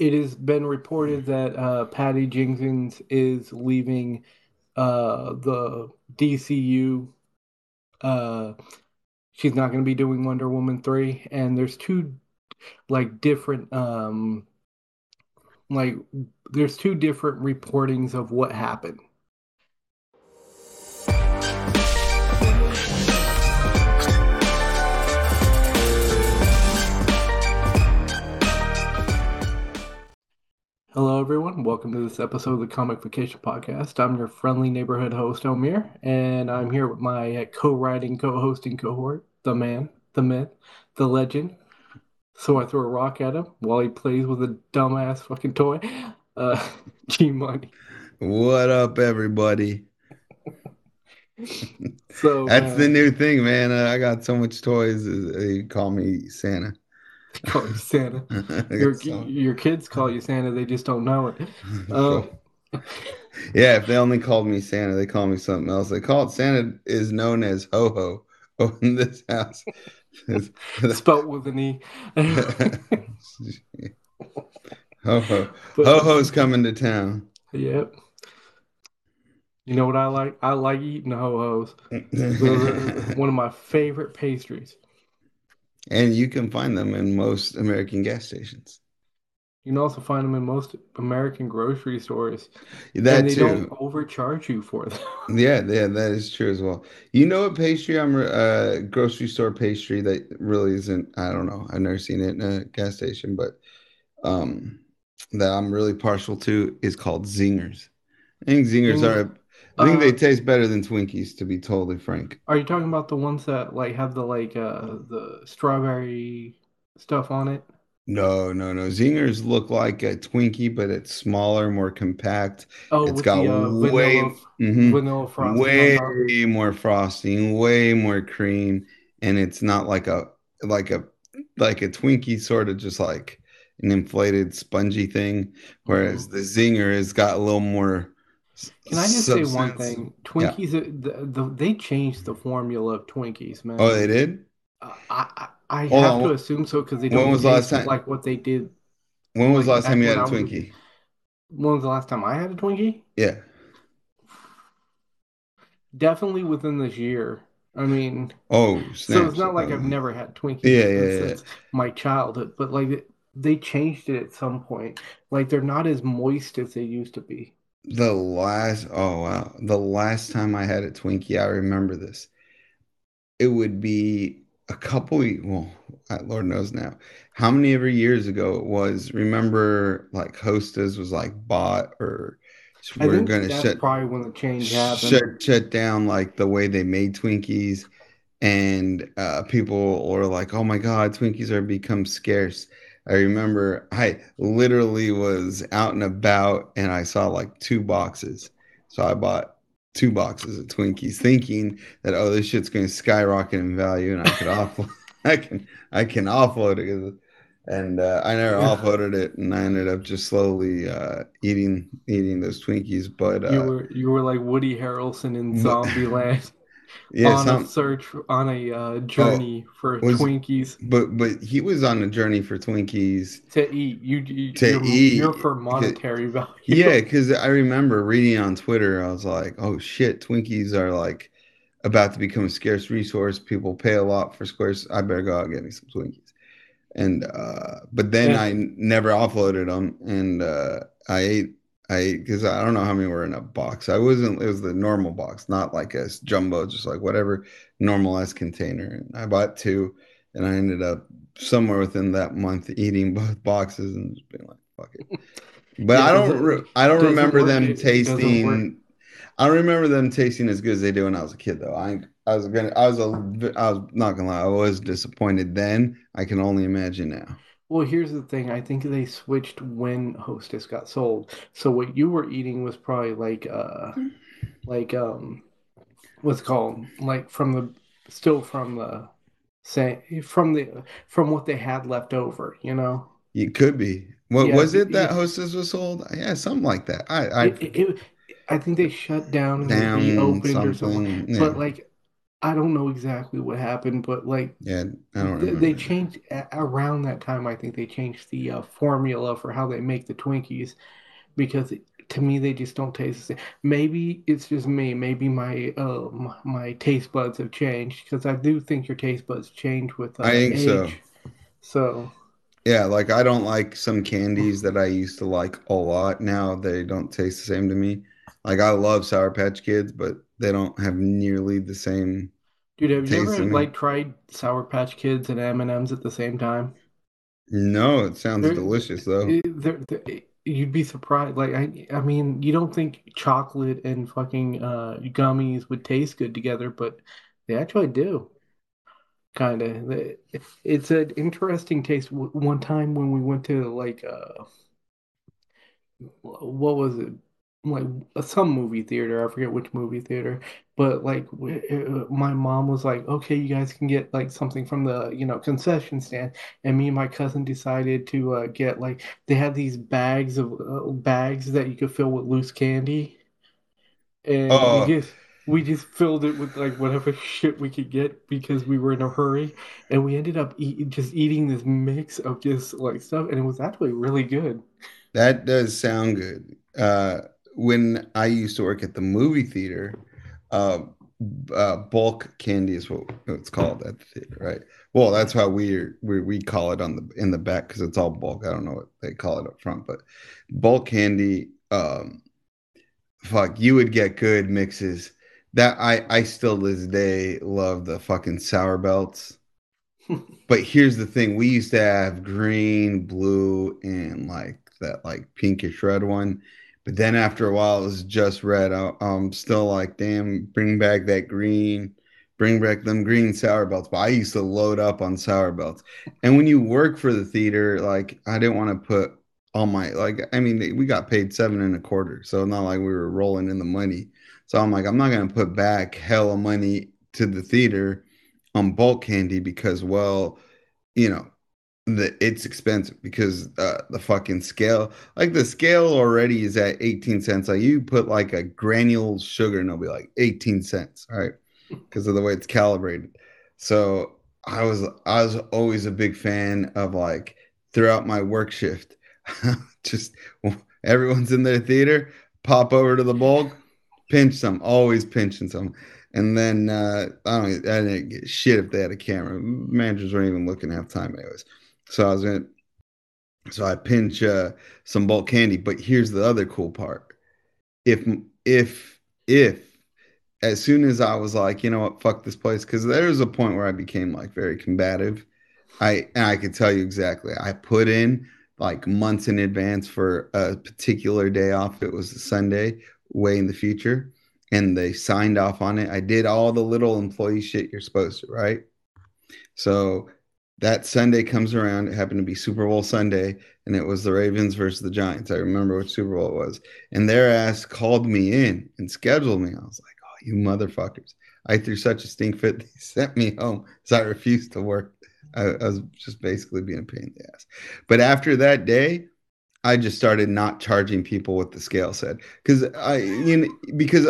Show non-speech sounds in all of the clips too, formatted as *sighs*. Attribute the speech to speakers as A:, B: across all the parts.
A: it has been reported that uh, Patty Jenkins is leaving uh, the DCU. Uh, she's not going to be doing Wonder Woman 3 and there's two like different um like there's two different reportings of what happened. Hello, everyone. Welcome to this episode of the Comicfication Podcast. I'm your friendly neighborhood host, Omir, and I'm here with my co-writing, co-hosting cohort, the man, the myth, the legend. So I throw a rock at him while he plays with a dumbass fucking toy. Uh, *laughs* G Money.
B: What up, everybody?
A: So
B: That's
A: uh,
B: the new thing, man. I got so much toys. They call me Santa. *laughs*
A: call you Santa. *laughs* Your
B: so-
A: your kids call you Santa. They just don't know it. *laughs* Um,
B: yeah, if they only called me Santa, they call me something else. They call it Santa is known as Ho Ho oh, in this house.
A: spelt with an e.
B: Ho Ho. Ho Ho's coming to town.
A: Yep. You know what I like? I like eating ho hos. One of my favorite pastries.
B: And you can find them in most American gas stations.
A: You can also find them in most American grocery stores,
B: That
A: and they
B: too.
A: don't overcharge you for them. *laughs*
B: Yeah, yeah, that is true as well. You know what pastry I'm uh grocery store pastry that really isn't, I don't know. I've never seen it in a gas station, but um that I'm really partial to is called Zingers. I think Zingers
A: Zingers?
B: are I think they
A: Uh,
B: taste better than Twinkies to be totally frank.
A: Are you talking about the ones that like have the like uh the strawberry stuff on it?
B: No, no, no. Zingers look like a Twinkie, but it's smaller, more compact.
A: Oh,
B: it's got
A: the uh,
B: way
A: vanilla
B: Mhm.
A: vanilla frosting
B: way more frosting, way more cream, and it's not like a like a like a Twinkie sort of just like an inflated spongy thing, whereas the Zinger has got a little more.
A: Can I just say one thing? Twinkies, uh, the, the, they changed the formula of Twinkies, man.
B: Oh, they did?
A: I I, I have
B: on,
A: to assume so because they don't
B: When was last time-
A: like what they did.
B: When was the
A: Like,
B: last time you had a
A: I was-
B: Twinkie?
A: When was the last time I had a Twinkie?
B: Yeah.
A: Definitely within this year. I mean,
B: Oh,
A: so it's not like I've never had Twinkies
B: Yeah, yeah, yeah.
A: since my childhood, but like they changed it at some point. Like they're not as moist as they used to be.
B: The last, oh wow, the last time I had a Twinkie, I remember this. It would be a couple, well, Lord knows now, how many ever years ago it was. Remember, like Hostess was like bought or
A: I
B: we're gonna
A: that's
B: shut
A: probably when the change happened.
B: shut shut down like the way they made Twinkies, and uh, people were like, "Oh my God, Twinkies are become scarce." I remember I literally was out and about, and I saw like two boxes, so I bought two boxes of Twinkies, thinking that oh, this shit's going to skyrocket in value, and I could offload, *laughs* *laughs* I can I can offload it. And uh, I never
A: Yeah.
B: offloaded it, and I ended up just slowly uh, eating eating those Twinkies. But uh,
A: You were you were like Woody Harrelson in *laughs* Zombieland
B: yeah,
A: on
B: some,
A: a search on a uh, journey for
B: was-
A: Twinkies
B: but but he was on a journey for Twinkies.
A: to eat. You, you
B: To
A: you're,
B: eat.
A: you're for monetary value.
B: Yeah, because I remember reading on Twitter, I was like, oh shit, Twinkies are like about to become a scarce resource. People pay a lot for squares. I better go out and get me some Twinkies. And uh, but then
A: Yeah.
B: I never offloaded them, and uh, I ate. I because I don't know how many were in a box. I wasn't. It was the normal box, not like a jumbo, just like whatever normalized container. And I bought two, and I ended up somewhere within that month eating *laughs* both boxes and just being like, fuck it. *laughs* But
A: Yeah,
B: I don't. Re- I don't remember them
A: It- does it work?
B: tasting. I don't remember them tasting as good as they do when I was a kid, though. I I was gonna. I was a. I was not gonna lie. I was disappointed then. I can only imagine now.
A: Well, here's the thing. I think they switched when Hostess got sold. So what you were eating was probably like uh like um what's it called? Like from the still from the say from the from what they had left over, you know?
B: It could be. What
A: Yeah,
B: was it that
A: it-
B: Hostess was sold? Yeah, something like that. I. I
A: It, it, I think they shut down and
B: down
A: reopened or something.
B: something. Yeah.
A: But like I don't know exactly what happened, but like
B: Yeah, I don't
A: th- they changed around that time. I think they changed the uh, formula for how they make the Twinkies because to me they just don't taste the same. Maybe it's just me. Maybe my uh my, my taste buds have changed because I do think your taste buds change with
B: I
A: uh
B: think so.
A: So
B: Yeah, like I don't like some candies that I used to like a lot. Now they don't taste the same to me. Like I love Sour Patch Kids, but they don't have nearly the same
A: Dude, have you ever like tried Sour Patch Kids and M&Ms at the same time?
B: No, it sounds
A: They're,
B: delicious though.
A: they're, they're- you'd be surprised. Like I, I mean, you don't think chocolate and fucking uh, gummies would taste good together, but they actually do. Kind of. It's an interesting taste. One time when we went to like uh, what was it? Like some movie theater. I forget which movie theater, but like w- uh, my mom was like, "Okay, you guys can get like something from the you know concession stand," and me and my cousin decided to uh, get like they had these bags of uh, bags that you could fill with loose candy, and we
B: Oh,
A: just we just filled it with like whatever *laughs* shit we could get because we were in a hurry, and we ended up eat, just eating this mix of just like stuff, and it was actually really good.
B: that does sound good. Uh, when I used to work at the movie theater, uh, uh, bulk candy is what it's called at the theater, right? Well, that's how we we we call it on the in the back because it's all bulk. I don't know what they call it up front, but bulk candy. Um, fuck, you would get good mixes. That I I still this day love the fucking sour belts. *laughs* But here's the thing: we used to have green, blue, and like that like pinkish red one. But then after a while, it was just red. I, I'm still like, damn, bring back that green, bring back them green sour belts. But I used to load up on sour belts. And when you work for the theater, like I didn't want to put all my like. I mean, we got paid seven and a quarter, so not like we were rolling in the money. So I'm like, I'm not gonna put back hella money to the theater on bulk candy because, well you know, the it's expensive because uh, the fucking scale, like the scale already is at 18 cents. Like you put like a granule sugar and it'll be like 18 cents, all right? Because of the way it's calibrated. So I was I was always a big fan of like throughout my work shift, *laughs* just everyone's in their theater, pop over to the bulk, pinch some, always pinching some. And then uh, I don't, I didn't get shit if they had a camera. Managers weren't even looking half time, anyways. So I was in, so I pinch uh, some bulk candy. But here's the other cool part: if if if as soon as I was like, you know what, fuck this place, because there was a point where I became like very combative. I and I could tell you exactly. I put in like months in advance for a particular day off. It was a Sunday, way in the future, and they signed off on it. I did all the little employee shit you're supposed to, right? So that Sunday comes around. It happened to be Super Bowl Sunday, and it was the Ravens versus the Giants. I remember which Super Bowl it was. And their ass called me in and scheduled me. I was like, oh, you motherfuckers. I threw such a stink fit, *laughs* they sent me home. So I refused to work. I, I was just basically being a pain in the ass. But after that day, I just started not charging people what the scale said because I, you know, because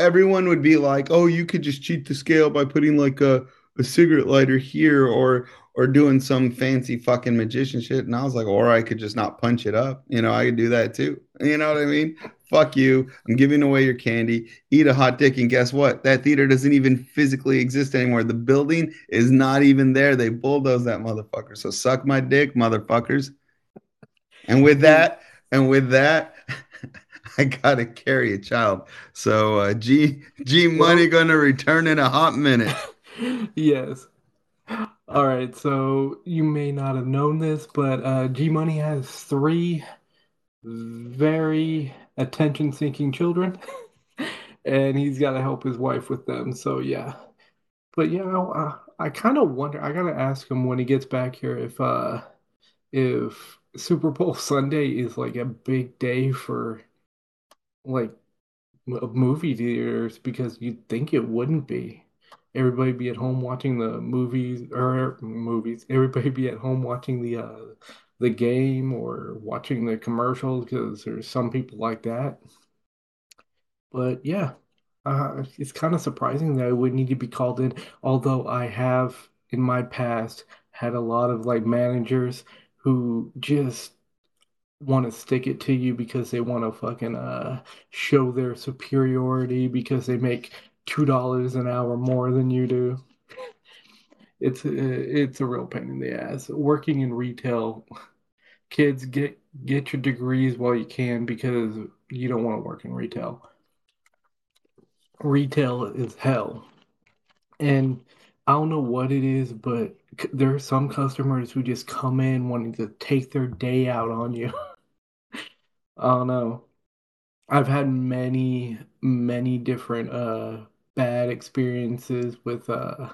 B: everyone would be like, "Oh, you could just cheat the scale by putting like a, a cigarette lighter here or or doing some fancy fucking magician shit." And I was like, "Or I could just not punch it up. You know, I could do that too. You know what I mean? Fuck you. I'm giving away your candy. Eat a hot dick, and guess what? That theater doesn't even physically exist anymore. The building is not even there. They bulldozed that motherfucker. So suck my dick, motherfuckers." And with that, and with that, *laughs* I gotta carry a child. So uh, G G Money gonna return in a hot minute. *laughs*
A: yes. All right, so you may not have known this, but uh, G Money has three very attention-seeking children, *laughs* and he's got to help his wife with them. So yeah, but you know, uh, I kind of wonder. I gotta ask him when he gets back here if uh if Super Bowl *laughs* Sunday is like a big day for like movie theaters because you'd think it wouldn't be. Everybody be at home watching the movies or movies. *laughs* Everybody be at home watching the uh the game or watching the commercials because there's some people like that. But yeah. Uh, it's kind of surprising that I would need to be called in, although I have in my past had a lot of like managers who just want to stick it to you because they want to fucking uh show their superiority because they make two dollars an hour more than you do. It's it's a real pain in the ass. Working in retail, kids get get your degrees while you can because you don't want to work in retail. Retail is hell. And I don't know what it is, but there are some customers who just come in wanting to take their day out on you. *laughs* I don't know. I've had many, many different uh bad experiences with uh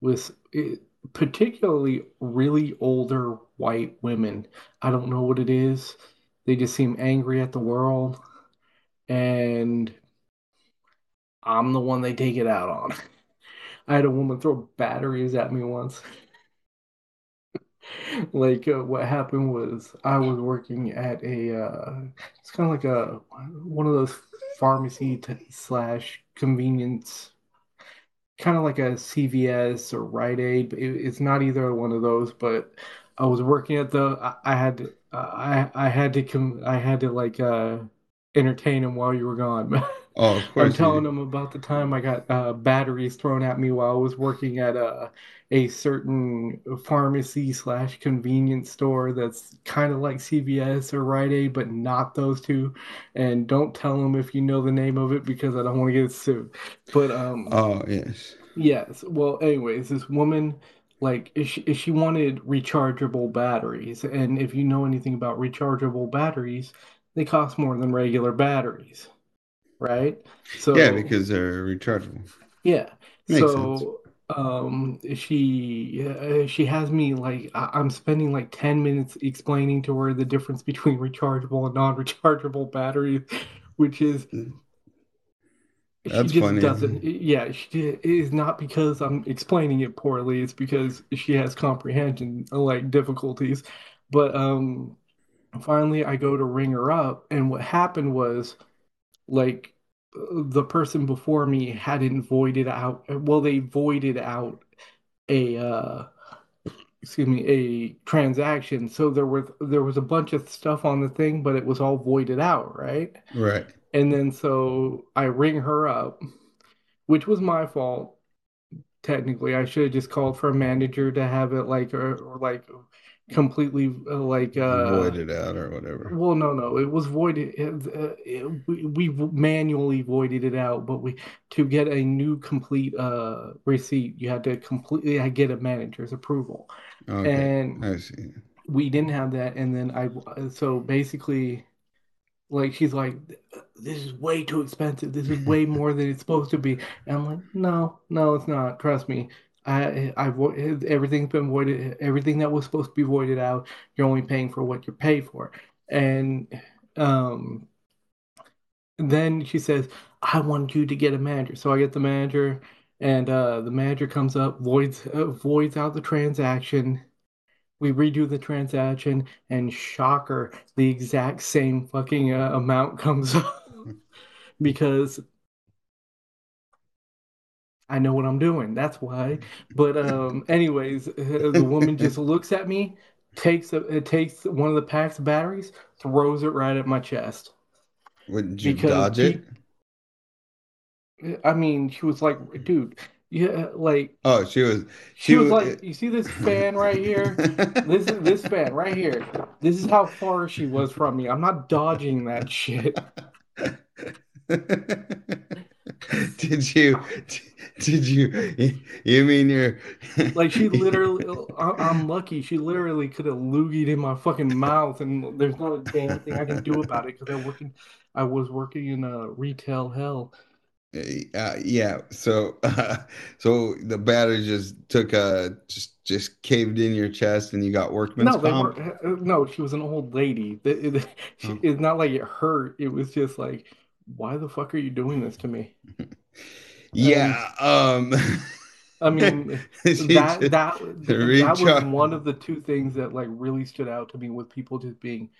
A: with it, particularly really older white women. I don't know what it is. They just seem angry at the world, and I'm the one they take it out on. *laughs* I had a woman throw batteries at me once. *laughs* like uh, what happened was I was working at a uh, it's kind of like a one of those pharmacy slash convenience kind of like a CVS or Rite Aid. It, it's not either one of those, but I was working at the. I, I had uh, I I had to come. I had to like uh, entertain him while you were gone. *laughs*
B: Oh, of
A: I'm telling him about the time I got uh, batteries thrown at me while I was working at a a certain pharmacy slash convenience store that's kind of like CVS or Rite Aid, but not those two. And don't tell him if you know the name of it because I don't want to get sued. But um,
B: Oh, yes.
A: Yes. Well, anyways, this woman, like, if she, if she wanted rechargeable batteries, and if you know anything about rechargeable batteries, they cost more than regular batteries, right? So yeah,
B: because they're rechargeable.
A: yeah.
B: Makes sense.
A: So, um, she uh, she has me like I, I'm spending like 10 minutes explaining to her the difference between *laughs* rechargeable and non-rechargeable batteries, which is
B: That's she
A: just
B: funny.
A: doesn't yeah she it is not because i'm explaining it poorly it's because she has comprehension like difficulties but um finally i go to ring her up and what happened was like the person before me hadn't voided out well they voided out a uh excuse me a transaction so there was there was a bunch of stuff on the thing but it was all voided out right
B: Right.
A: and then so i ring her up which was my fault technically. I should have just called for a manager to have it like or, or like completely uh, like uh
B: Void it out or whatever.
A: well no no it was voided it, uh, it, we, we manually voided it out but we to get a new complete uh receipt you had to completely uh, get a manager's approval
B: Okay.
A: and
B: I see.
A: we didn't have that and then I so basically like she's like, this is way too expensive. This is way *laughs* more than it's supposed to be. And I'm like, no, no, it's not. Trust me. I I everything's been voided. Everything that was supposed to be voided out. You're only paying for what you're paid for. And um, then she says, I want you to get a manager. So I get the manager, and uh, the manager comes up, voids uh, voids out the transaction we redo the transaction, and shocker, the exact same fucking uh, amount *laughs* comes up *laughs* because I know what I'm doing. That's why. But um, anyways, *laughs* the woman just looks at me, takes a, it takes one of the packs batteries, throws it right at my chest
B: Wouldn't you
A: because
B: dodge it?
A: I mean, she was like, dude, yeah, like
B: Oh, she was
A: she
B: she
A: was
B: was
A: like, you see this fan right here? This is this *laughs* fan right here. This is how far she was from me. I'm not dodging that shit. *laughs* *laughs*
B: Did you did you you mean you're *laughs*
A: Like she literally, *laughs* I'm lucky. She literally could have loogied in my fucking mouth, and there's not a damn thing I can do about it because I working, I was working in a retail hell.
B: uh, yeah so uh, so the batter just took a just just caved in your chest and you got workman's
A: No, they
B: comp
A: were no. She was an old lady. It- it- she-
B: oh.
A: It's not like it hurt. It was just like, why the fuck are you doing this to me? *laughs*
B: Yeah um
A: I mean, *laughs* that that that was one of the two things that like really stood out to me with people just being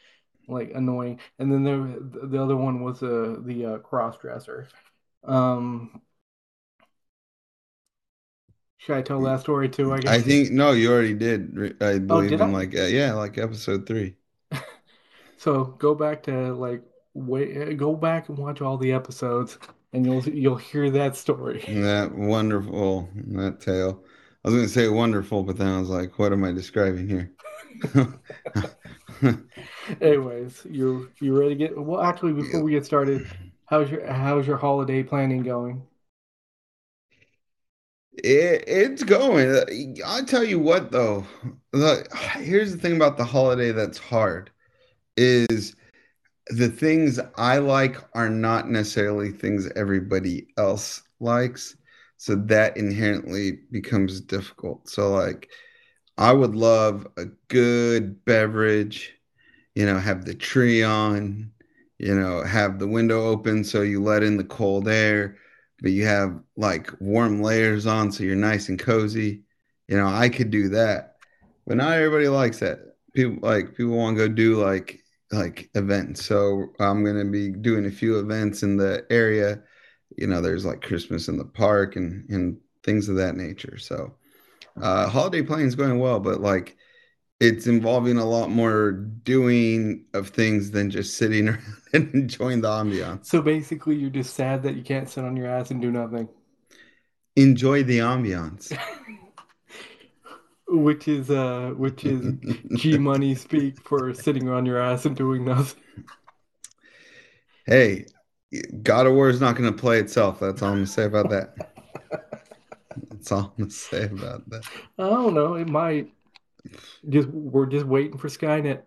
A: like annoying. And then there the other one was uh, the uh, cross dresser. Um, should I tell that story too? I guess.
B: I think no, you already did. I believe
A: did
B: in
A: I?
B: like uh, yeah, like episode three. *laughs*
A: So go back to like wait, eh, go back and watch all the episodes, and you'll you'll hear that story. *laughs*
B: That wonderful that tale. I was gonna say wonderful, but then I was like, what am I describing here? *laughs*
A: Anyways, you you ready to get? Well, actually, before we get started, how's your how's your holiday planning going?
B: It, it's going. I'll tell you what though. The, here's the thing about the holiday that's hard is the things I like are not necessarily things everybody else likes. So that inherently becomes difficult. So like I would love a good beverage, you know, have the tree on, you know, have the window open so you let in the cold air, but you have like warm layers on so you're nice and cozy. You know, I could do that. But not everybody likes that. People like people want to go do like like events. So I'm gonna be doing a few events in the area. You know, there's like Christmas in the park and and things of that nature. So uh holiday planning is going well, but like it's involving a lot more doing of things than just sitting *laughs* around and enjoying the ambiance.
A: So basically, you're just sad that you can't sit on your ass and do nothing,
B: Enjoy the ambiance. *laughs*
A: which is uh which is *laughs* G money speak for sitting on your ass and doing nothing.
B: Hey, God of War is not going to play itself. That's all I'm going to say about that. That's all I'm going to say about that.
A: I don't know. It might. Just we're just waiting for Skynet.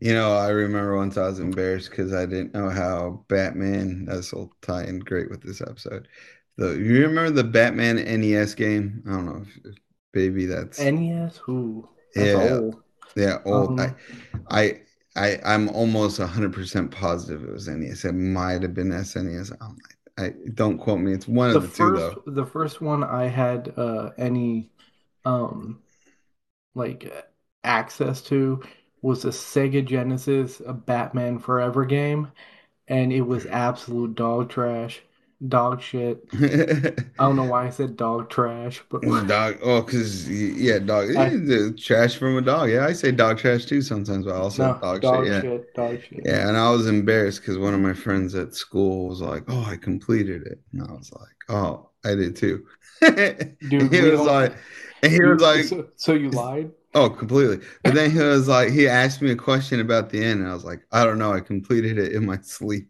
B: You know, I remember once I was embarrassed because I didn't know how Batman. That's will tie in great with this episode. The you remember the Batman NES game? I don't know if, if maybe that's
A: NES. Who?
B: Yeah
A: old.
B: yeah old. I
A: Um,
B: I I I'm almost hundred percent positive it was NES. It might have been SNES. I'm like, I don't quote me. It's one
A: the
B: of the two. though.
A: the first one I had uh any um like access to was a Sega Genesis, a Batman Forever game, and it was absolute dog trash, dog shit. *laughs* I don't know why I said dog trash, but *laughs*
B: Dog. Oh, because yeah, dog.
A: I-
B: trash from a dog. Yeah, I say dog trash too sometimes, but also
A: no,
B: dog,
A: dog
B: shit. Yeah.
A: shit, dog shit.
B: Yeah, and I was embarrassed because one of my friends at school was like, "Oh, I completed it," and I was like, "Oh, I did too." *laughs*
A: Dude,
B: he was like, and he
A: You-
B: was like,
A: so, so you lied?
B: "Oh, completely." But then he was like, he asked me a question about the end, and I was like, "I don't know. I completed it in my sleep."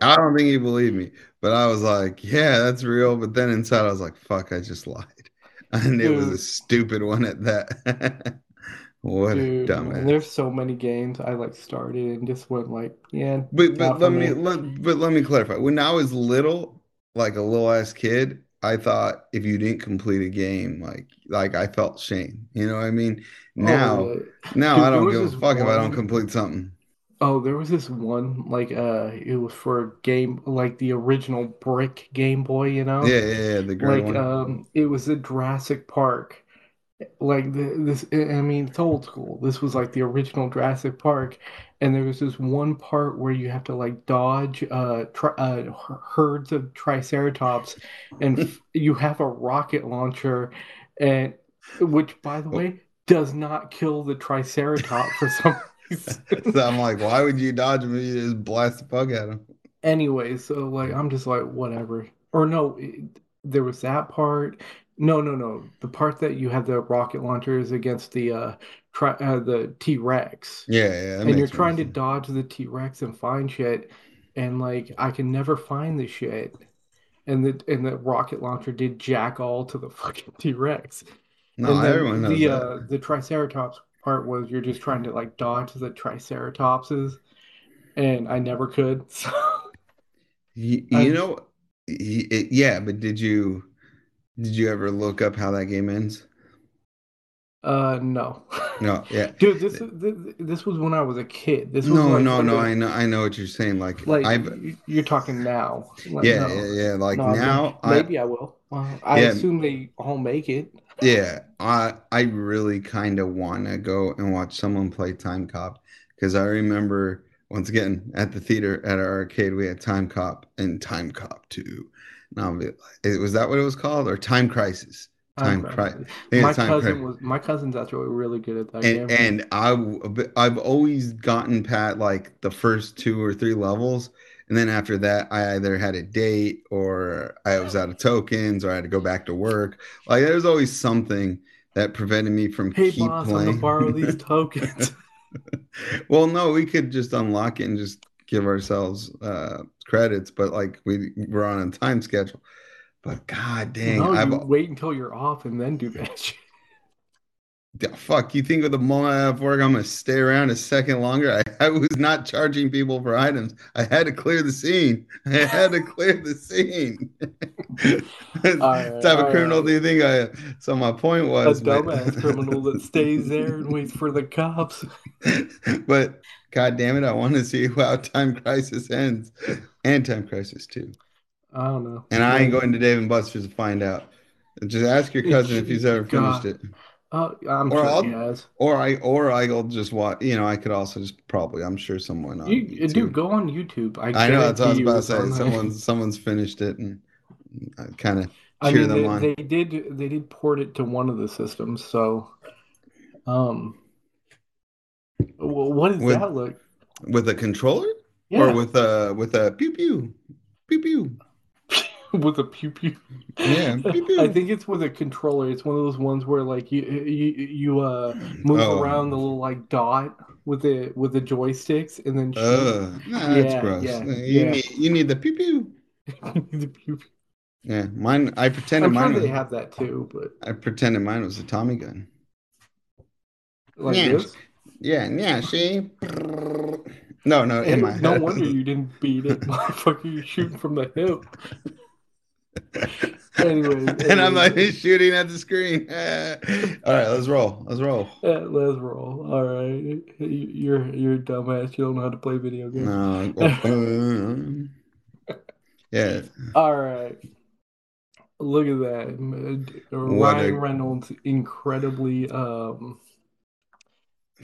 B: I don't think he believed me, but I was like, "Yeah, that's real." But then inside, I was like, "Fuck, I just lied," *laughs* and it was a stupid one at that. *laughs* what
A: Dude,
B: a dumbass.
A: there's so many games I like started and just went like, yeah,
B: But but let me
A: me.
B: let but let me clarify. When I was little, like a little ass kid, I thought if you didn't complete a game, like like I felt shame. You know what I mean? Oh, now
A: Oh,
B: now
A: Dude,
B: I don't give a fuck if I don't complete something.
A: Oh, there was this one like uh it was for a game like the original brick Game Boy, you know?
B: Yeah, yeah, yeah. The gray
A: Like
B: one.
A: um it was a Jurassic Park. Like the, this I mean it's old school. This was like the original Jurassic Park and there was this one part where you have to like dodge uh, tri uh herds of triceratops and f *laughs* you have a rocket launcher and which by the way does not kill the triceratops for some. *laughs*
B: So I'm like, why would you dodge me? You just blast the fuck at him.
A: Anyway, so like I'm just like whatever. Or no, it, there was that part. No, no, no. The part that you have the rocket launchers against the uh, tri uh the T-Rex,
B: Yeah, yeah.
A: and you're trying to dodge the T-Rex and find shit, and like I can never find the shit. And the and the rocket launcher did jack all to the *laughs* fucking T-Rex.
B: No,
A: And
B: everyone knows
A: the
B: that.
A: uh the Triceratops part was you're just trying to like dodge the Triceratopses, and I never could. *laughs* So
B: You, you know, it, yeah, but did you did you ever look up how that game ends?
A: uh no.
B: No, *laughs* yeah.
A: Dude, this this, this was when I was a kid. This was
B: No,
A: like,
B: no, no. I know, I know what you're saying. Like,
A: like
B: I've,
A: you- you're talking now. Like,
B: yeah,
A: no.
B: yeah, yeah. Like
A: No,
B: now, I,
A: maybe I will. I
B: Yeah.
A: assume they all make it.
B: Yeah, I, I really kind of want to go and watch someone play Time Cop because I remember once again at the theater at our arcade we had Time Cop and Time Cop Two. Now, was that what it was called or Time Crisis? Time, crisis.
A: My cousin crisis. was my cousin's actually really good at that
B: and, game. And I I've always gotten pat like the first two or three levels, and then after that I either had a date or I was out of tokens or I had to go back to work. Like there was always something that prevented me from
A: hey, keep boss, playing. I'm borrow these *laughs* tokens. *laughs*
B: well, no, we could just unlock it and just give ourselves uh, credits, but like we we're on a time schedule. But god dang,
A: no, I've, wait until you're off and then do that shit.
B: Fuck, you think with the moment I have work, I'm gonna stay around a second longer? I, I, was not charging people for items. I had to clear the scene. I had to clear the scene. *laughs* right, type of criminal right. do you think I am? So my point was
A: a dumbass criminal that stays there and waits for the cops. *laughs*
B: but god damn it, I want to see how Time Crisis ends. And Time Crisis too.
A: I don't know.
B: And I ain't going to Dave and Buster's to find out. Just ask your cousin if he's ever finished it.
A: Uh, I'm or sure I'll, he has.
B: Or I or I'll just watch. You know, I could also just probably. I'm sure someone. On
A: you, dude, go on YouTube.
B: I, I know that's what I was about to say. Someone's *laughs* someone's finished it and kind of cheer I mean, them
A: they,
B: on.
A: They did they did port it to one of the systems. So, um, what does with, that look?
B: With a controller yeah. or with a with a pew pew pew pew. *laughs*
A: with a pew pew.
B: Yeah. *laughs*
A: I think it's with a controller. It's one of those ones where like you you, you uh move oh. around the little like dot with the with the joysticks and then.
B: Uh, nah, that's yeah, gross. Yeah, you yeah. need you need the pew pew. *laughs* the pew pew. Yeah, mine. I pretended
A: I'm
B: mine.
A: Sure was, they have that too, but
B: I pretended mine was a Tommy gun.
A: Like yeah. this?
B: Yeah, yeah. See. No, no, in my
A: no wonder you didn't beat it, motherfucker. You're shooting from the hip. *laughs* anyway, *laughs*
B: and I'm like shooting at the screen. *laughs* All right, let's roll. Let's roll.
A: Yeah, let's roll. All right, you're you're a dumbass. You don't know how to play video games.
B: No. yeah.
A: All right. Look at that. Ryan a... Reynolds incredibly um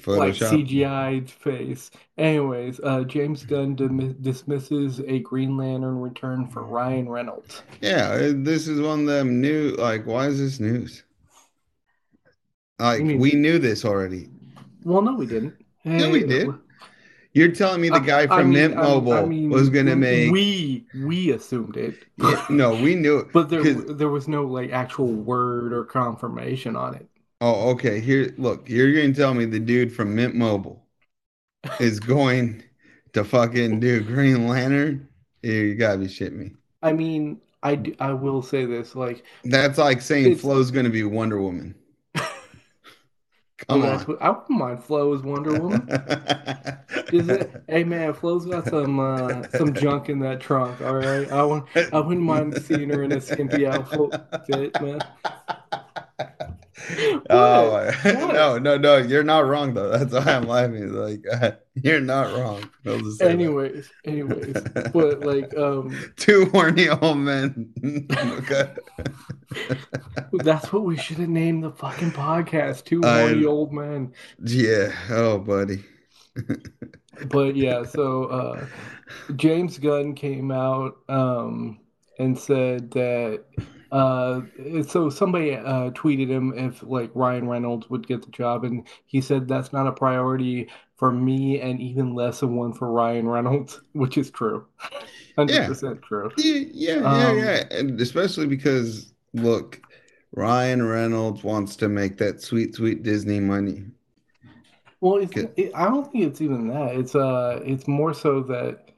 A: Photoshop. like CGI face. Anyways, uh, James Gunn dim- dismisses a Green Lantern return for Ryan Reynolds.
B: Yeah, uh, this is one of them new. Like, why is this news? Like, we knew this already.
A: Well, no, we didn't.
B: Hey, yeah, we did. You're telling me the guy from I mean, Mint Mobile I mean, was going to make?
A: We we assumed it.
B: Yeah, no, we knew it, *laughs*
A: but there there was no like actual word or confirmation on it.
B: Oh, okay. Here, look, you're going to tell me the dude from Mint Mobile is *laughs* going to fucking do Green Lantern? You gotta be shitting me.
A: I mean, I, do, I will say this like
B: that's like saying Flo's going to be Wonder Woman. *laughs*
A: Come on. What, I wouldn't mind Flo as Wonder Woman. *laughs* Is it? Hey man, Flo's got some uh, some junk in that trunk. All right, I wouldn't I wouldn't mind seeing her in a skimpy outfit, man.
B: Oh *laughs* no, no, no! You're not wrong though. That's why I'm laughing. Like uh, *laughs* you're not wrong.
A: Anyways, that. anyways, but like um, *laughs*
B: two horny old men.
A: okay. That's what we should have named the fucking podcast. Two horny old men.
B: Yeah. Oh, buddy.
A: but yeah, so uh, James Gunn came out um, and said that uh, so somebody uh, tweeted him if like Ryan Reynolds would get the job, and he said that's not a priority for me, and even less of one for Ryan Reynolds, *laughs* which is true, hundred yeah. true.
B: Yeah, yeah, um, yeah, yeah, and especially because look, Ryan Reynolds wants to make that sweet, sweet Disney money.
A: Well, it's, it, I don't think it's even that. It's uh, it's more so that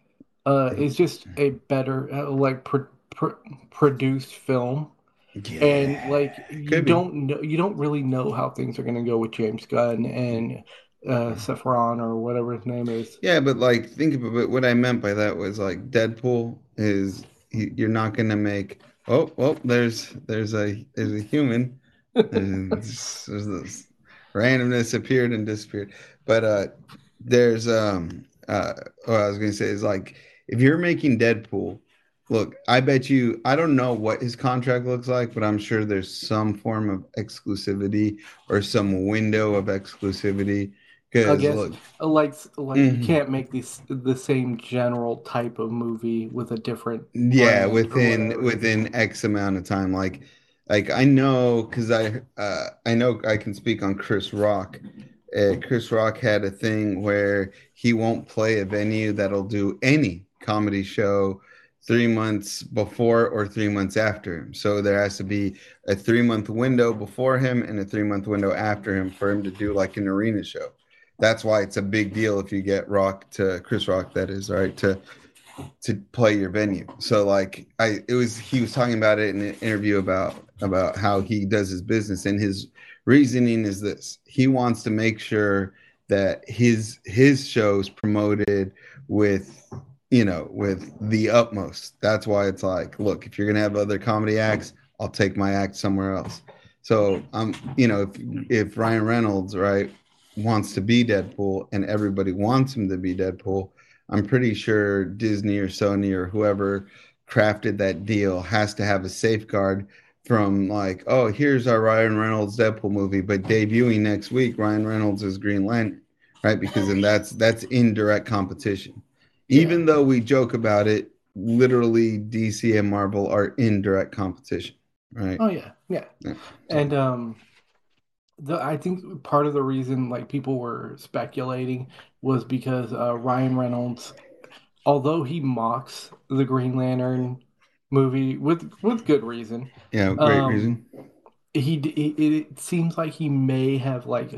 A: uh, it's just a better uh, like. Pro- pr- produced film. Yeah. And like you Could don't know, you don't really know how things are going to go with James Gunn and uh Safran or whatever his name is.
B: Yeah, but like think of it. What I meant by that was like Deadpool is you're not going to make. Oh, well, there's there's a there's a human. there's, *laughs* there's this randomness appeared and disappeared. But uh there's um uh what I was going to say is like if you're making Deadpool Look, I bet you, I don't know what his contract looks like, but I'm sure there's some form of exclusivity or some window of exclusivity
A: I guess look, like like mm-hmm. you can't make these the same general type of movie with a different
B: yeah within within X amount of time. Like like I know because I uh, I know I can speak on Chris Rock. Uh, Chris Rock had a thing where he won't play a venue that'll do any comedy show three months before or three months after him. So there has to be a three month window before him and a three month window after him for him to do like an arena show. That's why it's a big deal if you get Rock to Chris Rock, that is, right, to to play your venue. So like I it was he was talking about it in an interview about about how he does his business and his reasoning is this. He wants to make sure that his his shows promoted with you know with the utmost. That's why it's like, look, if you're to have other comedy acts, I'll take my act somewhere else. So I'm, um you know if if Ryan Reynolds, right, wants to be Deadpool and everybody wants him to be Deadpool, I'm pretty sure Disney or Sony or whoever crafted that deal has to have a safeguard from like, oh, here's our Ryan Reynolds Deadpool movie, but debuting next week, Ryan Reynolds is Green Lantern, right? Because then that's that's indirect competition. Yeah. Even though we joke about it, literally DC and Marvel are in direct competition, right?
A: Oh yeah, yeah. yeah. And um the I think part of the reason like people were speculating was because uh, Ryan Reynolds, although he mocks the Green Lantern movie with with good reason,
B: yeah, great um, reason.
A: He, he it seems like he may have like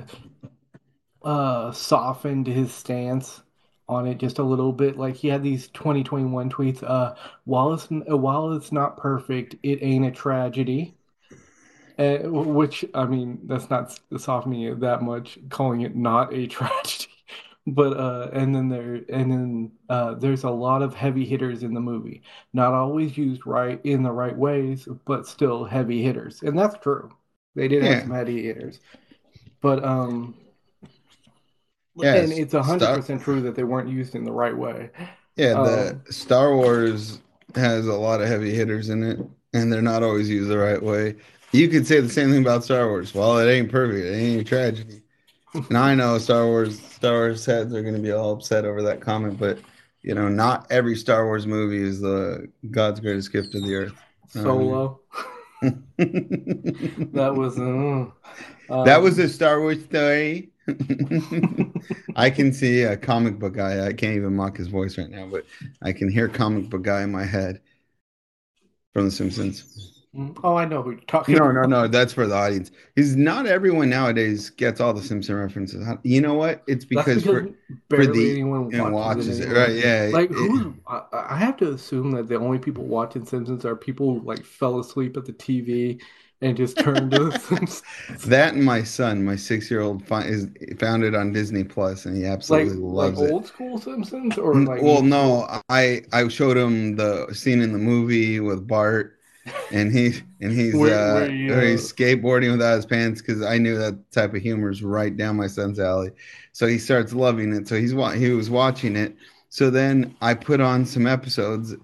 A: uh softened his stance on it just a little bit. Like he had these 2021 tweets. Uh, while it's while it's not perfect, it ain't a tragedy. Uh, which I mean, that's not softening it that much, calling it not a *laughs* tragedy. But uh, and then there and then uh, there's a lot of heavy hitters in the movie, not always used right in the right ways, but still heavy hitters, and that's true. They did yeah. have some heavy hitters, but um, yeah, and it's hundred percent true that they weren't used in the right way.
B: Yeah, the um, Star Wars has a lot of heavy hitters in it, and they're not always used the right way. You could say the same thing about Star Wars. Well, it ain't perfect. It ain't a tragedy. *laughs* and I know Star Wars Star Wars heads are going to be all upset over that comment, but you know, not every Star Wars movie is the God's greatest gift to the earth.
A: Solo. *laughs* that was uh, *laughs*
B: um, that was a Star Wars story. *laughs* I can see a comic book guy. I can't even mock his voice right now, but I can hear comic book guy in my head from The Simpsons.
A: Mm, oh, I know who you're talking.
B: No, about. no, no. That's for the audience. Is not everyone nowadays gets all the Simpson references. You know what? It's because, because for, for the anyone watches, watches it, right? Yeah.
A: Like who? I have to assume that the only people watching Simpsons are people who like fell asleep at the TV and just turned to *laughs* Simpsons.
B: That and my son, my six-year-old, is found it on Disney Plus, and he absolutely
A: like,
B: loves
A: like
B: it.
A: Like old school Simpsons, or like
B: well, no, I I showed him the scene in the movie with Bart and he and he's *laughs* where, uh, where you, he's skateboarding without his pants because I knew that type of humor is right down my son's alley. So he starts loving it. So he's he was watching it. So then I put on some episodes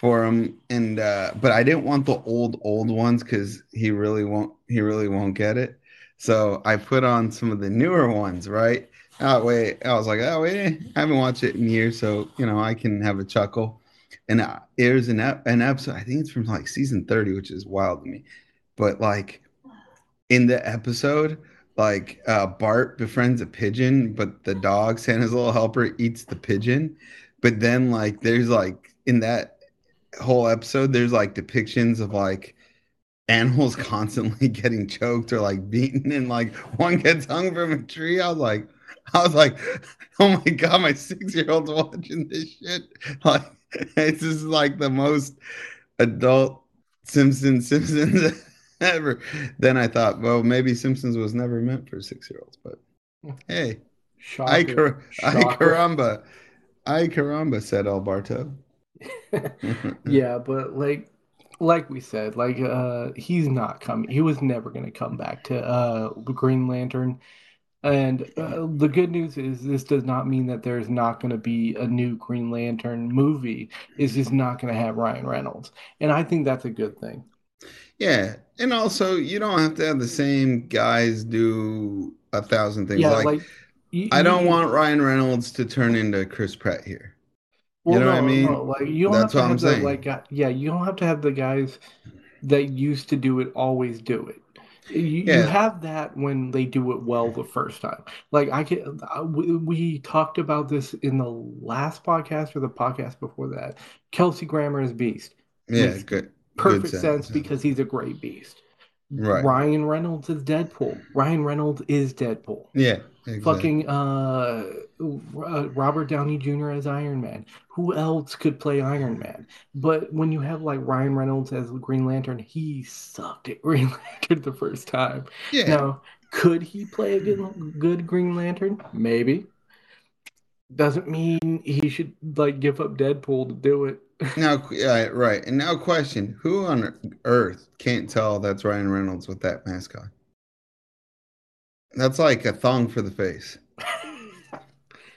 B: for him, and uh, but I didn't want the old old ones because he really won't he really won't get it. So I put on some of the newer ones, right? Oh wait, I was like, oh wait, I haven't watched it in years, so you know I can have a chuckle and uh, there's an an episode. I think it's from like season thirty, which is wild to me. But like in the episode, like uh, Bart befriends a pigeon, but the dog Santa's little helper eats the pigeon. But then like there's like in that whole episode, there's like depictions of like animals *laughs* constantly getting choked or like beaten, and like one gets hung from a tree. I was like, I was like, *laughs* oh my god, my six year old's watching this shit. *laughs* Like it's just like the most adult Simpsons Simpsons ever. Then I thought, well, maybe Simpsons was never meant for six year olds, but hmm. hey, I, car- I caramba, I caramba, said Alberto. *laughs*
A: yeah, but like, like we said, like uh, he's not coming. He was never going to come back to uh Green Lantern. And uh, the good news is, this does not mean that there's not going to be a new Green Lantern movie. It's just not going to have Ryan Reynolds. And I think that's a good thing.
B: Yeah. And also, you don't have to have the same guys do a thousand things.
A: Yeah, like, like
B: I don't want Ryan Reynolds to turn into Chris Pratt here.
A: Well, you know no, what I mean? No, like you don't
B: That's
A: have to
B: what
A: have
B: I'm
A: the,
B: saying.
A: like yeah, you don't have to have the guys that used to do it always do it. You,
B: Yeah.
A: you have that when they do it well the first time. Like I can, uh, we, we talked about this in the last podcast or the podcast before that. Kelsey Grammer is Beast.
B: Yeah,
A: Makes
B: good.
A: perfect
B: good
A: sense,
B: sense.
A: because he's a great Beast.
B: Right.
A: Ryan Reynolds is Deadpool. Ryan Reynolds is Deadpool.
B: Yeah. Exactly.
A: Fucking uh, uh, Robert Downey Jr. as Iron Man. Who else could play Iron Man? But when you have like Ryan Reynolds as Green Lantern, he sucked at *laughs* Green Lantern the first time.
B: Yeah.
A: Now, could he play a good, good Green Lantern? Maybe. Doesn't mean he should like give up Deadpool to do it. *laughs*
B: Now, yeah, right. And now, question: Who on earth can't tell that's Ryan Reynolds with that mask on? That's like a thong for the face. *laughs*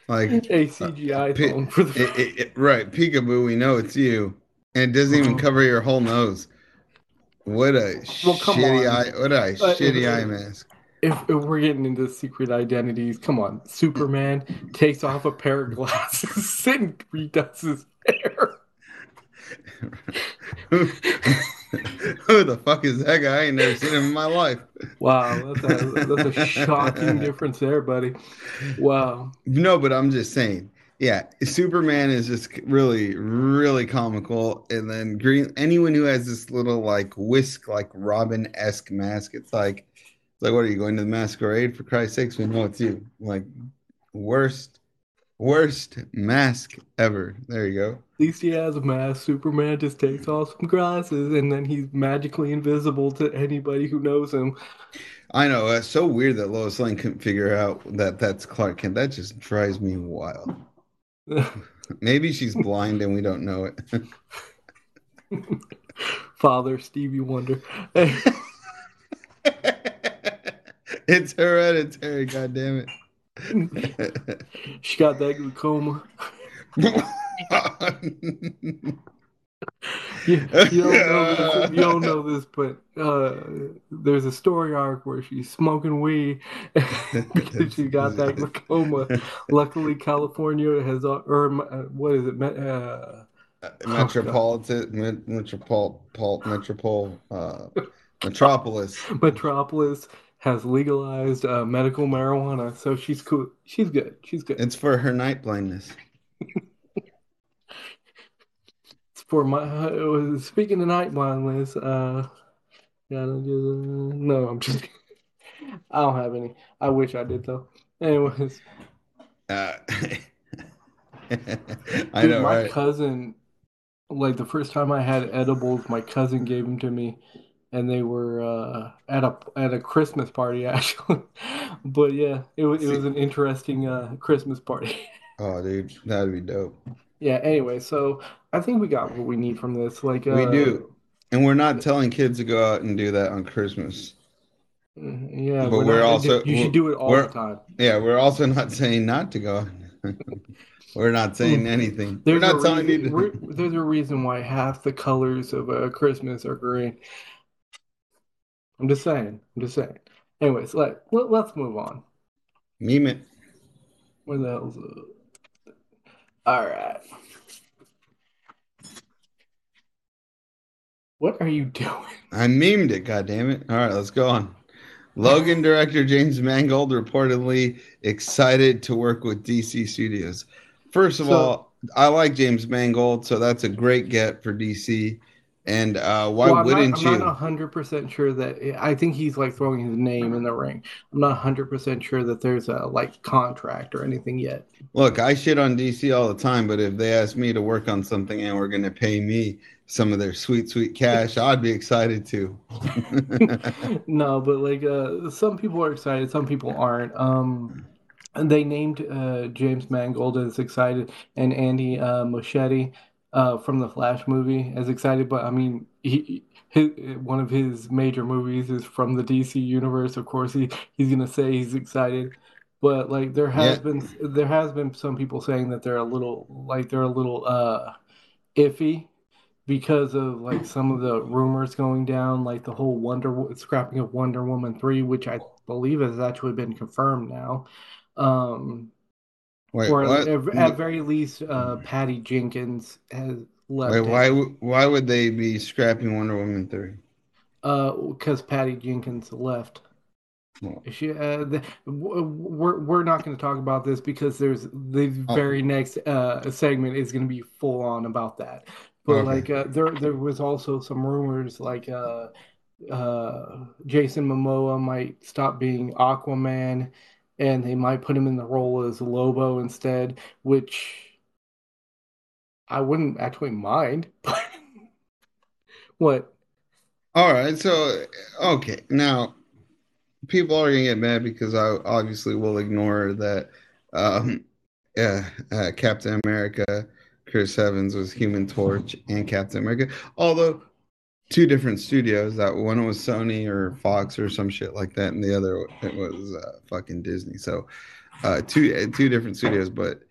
B: Like
A: a CGI
B: pi-
A: phone for the
B: it, it, it- right, peekaboo. We know it's you, and it doesn't even
A: Oh.
B: cover your whole nose. What a
A: Well,
B: shitty
A: on.
B: eye! What a
A: Uh,
B: shitty eye mask.
A: if, if we're getting into secret identities, come on. Superman takes off a pair of glasses *laughs* and redoes his hair. *laughs* *laughs*
B: Who, the fuck is that guy? I ain't never seen him in my life.
A: Wow, that's a, that's a *laughs* shocking difference there, buddy. Wow.
B: No, but I'm just saying. Yeah, Superman is just really, really comical, and then Green. Anyone who has this little like whisk, like Robin esque mask, it's like, it's like, what are you going to the masquerade? For Christ's sakes, we know it's you. Like, worst, worst mask ever. There you go.
A: At least he has a mask. Superman just takes off some glasses and then he's magically invisible to anybody who knows him.
B: I know it's so weird that Lois Lane couldn't figure out that that's Clark Kent. That just drives me wild. *laughs* Maybe she's blind and we don't know it. *laughs*
A: Father Stevie Wonder. *laughs*
B: it's hereditary, God damn it.
A: She got that glaucoma. You, you don't know this, you don't know this, but uh, there's a story arc where she's smoking weed because she got that glaucoma. Luckily, California has, uh, or uh, what is it? me- Uh,
B: Metropolitan, met- metropol, pol, metropol, uh, metropolis.
A: Metropolis has legalized uh, medical marijuana, so she's cool. She's good. She's good.
B: It's for her night blindness.
A: It's for my. Uh, speaking of night blindness, uh, gotta just, no, I'm just. I don't have any. I wish I did though. Anyways,
B: Uh, *laughs* I
A: dude,
B: know,
A: my
B: right?
A: cousin, like the first time I had edibles, my cousin gave them to me, and they were uh, at a at a Christmas party *laughs* actually. But yeah, it was it was an interesting uh, Christmas party. *laughs*
B: Oh, dude, that'd be dope.
A: Yeah, anyway, so I think we got what we need from this. Like, uh,
B: We do. And we're not telling kids to go out and do that on Christmas.
A: mm, Yeah,
B: But we're
A: not-
B: also-
A: you should do it all the time.
B: Yeah, we're also not saying not to go. *laughs* we're not saying anything. We're.
A: There's
B: not
A: a
B: telling you
A: reason,
B: to.
A: there's a reason why half the colors of uh, Christmas are green. I'm just saying. I'm just saying. Anyways, let, let let's move on.
B: Meme it.
A: Where the hell's the... All right. What are you doing? *laughs*
B: I memed it, God damn it! All right, let's go on. Logan director James Mangold reportedly excited to work with DC Studios. First of
A: So-
B: all, I like James Mangold, so that's a great get for DC. And uh, why
A: Well,
B: wouldn't
A: not,
B: you?
A: I'm not 100% sure that I think he's like throwing his name in the ring. I'm not 100% sure that there's a like contract or anything yet.
B: Look, I shit on DC all the time, but if they ask me to work on something and we're going to pay me some of their sweet, sweet cash, I'd be excited too. *laughs*
A: no, but like uh, some people are excited, some people aren't. Um, and they named uh, James Mangold as excited and Andy uh, Muschietti uh, from the Flash movie as excited. But I mean, he, his, one of his major movies is from the DC universe. Of course, he he's gonna say he's excited. But like there has
B: Yeah.
A: been there has been some people saying that they're a little like they're a little uh iffy because of like some of the rumors going down, like the whole Wonder scrapping of Wonder Woman 3, which I believe has actually been confirmed now. Um,
B: Wait,
A: or
B: what?
A: at, at very least, uh, Patty Jenkins has left.
B: Wait, why? Why would they be scrapping Wonder Woman three?
A: Uh, because Patty Jenkins left.
B: Well,
A: She, uh, the, we're we're not going to talk about this because there's the
B: Oh.
A: very next uh segment is going to be full on about that. But
B: Okay.
A: like, uh, there there was also some rumors like uh uh Jason Momoa might stop being Aquaman, and they might put him in the role as Lobo instead, which I wouldn't actually mind. *laughs* What?
B: All right, so okay, now people are gonna get mad because I obviously will ignore that. Um, yeah, uh, Captain America, Chris Evans was Human Torch and Captain America, although two different studios. That one was Sony or Fox or some shit like that, and the other it was uh, fucking Disney. So, uh, two uh, two different studios, but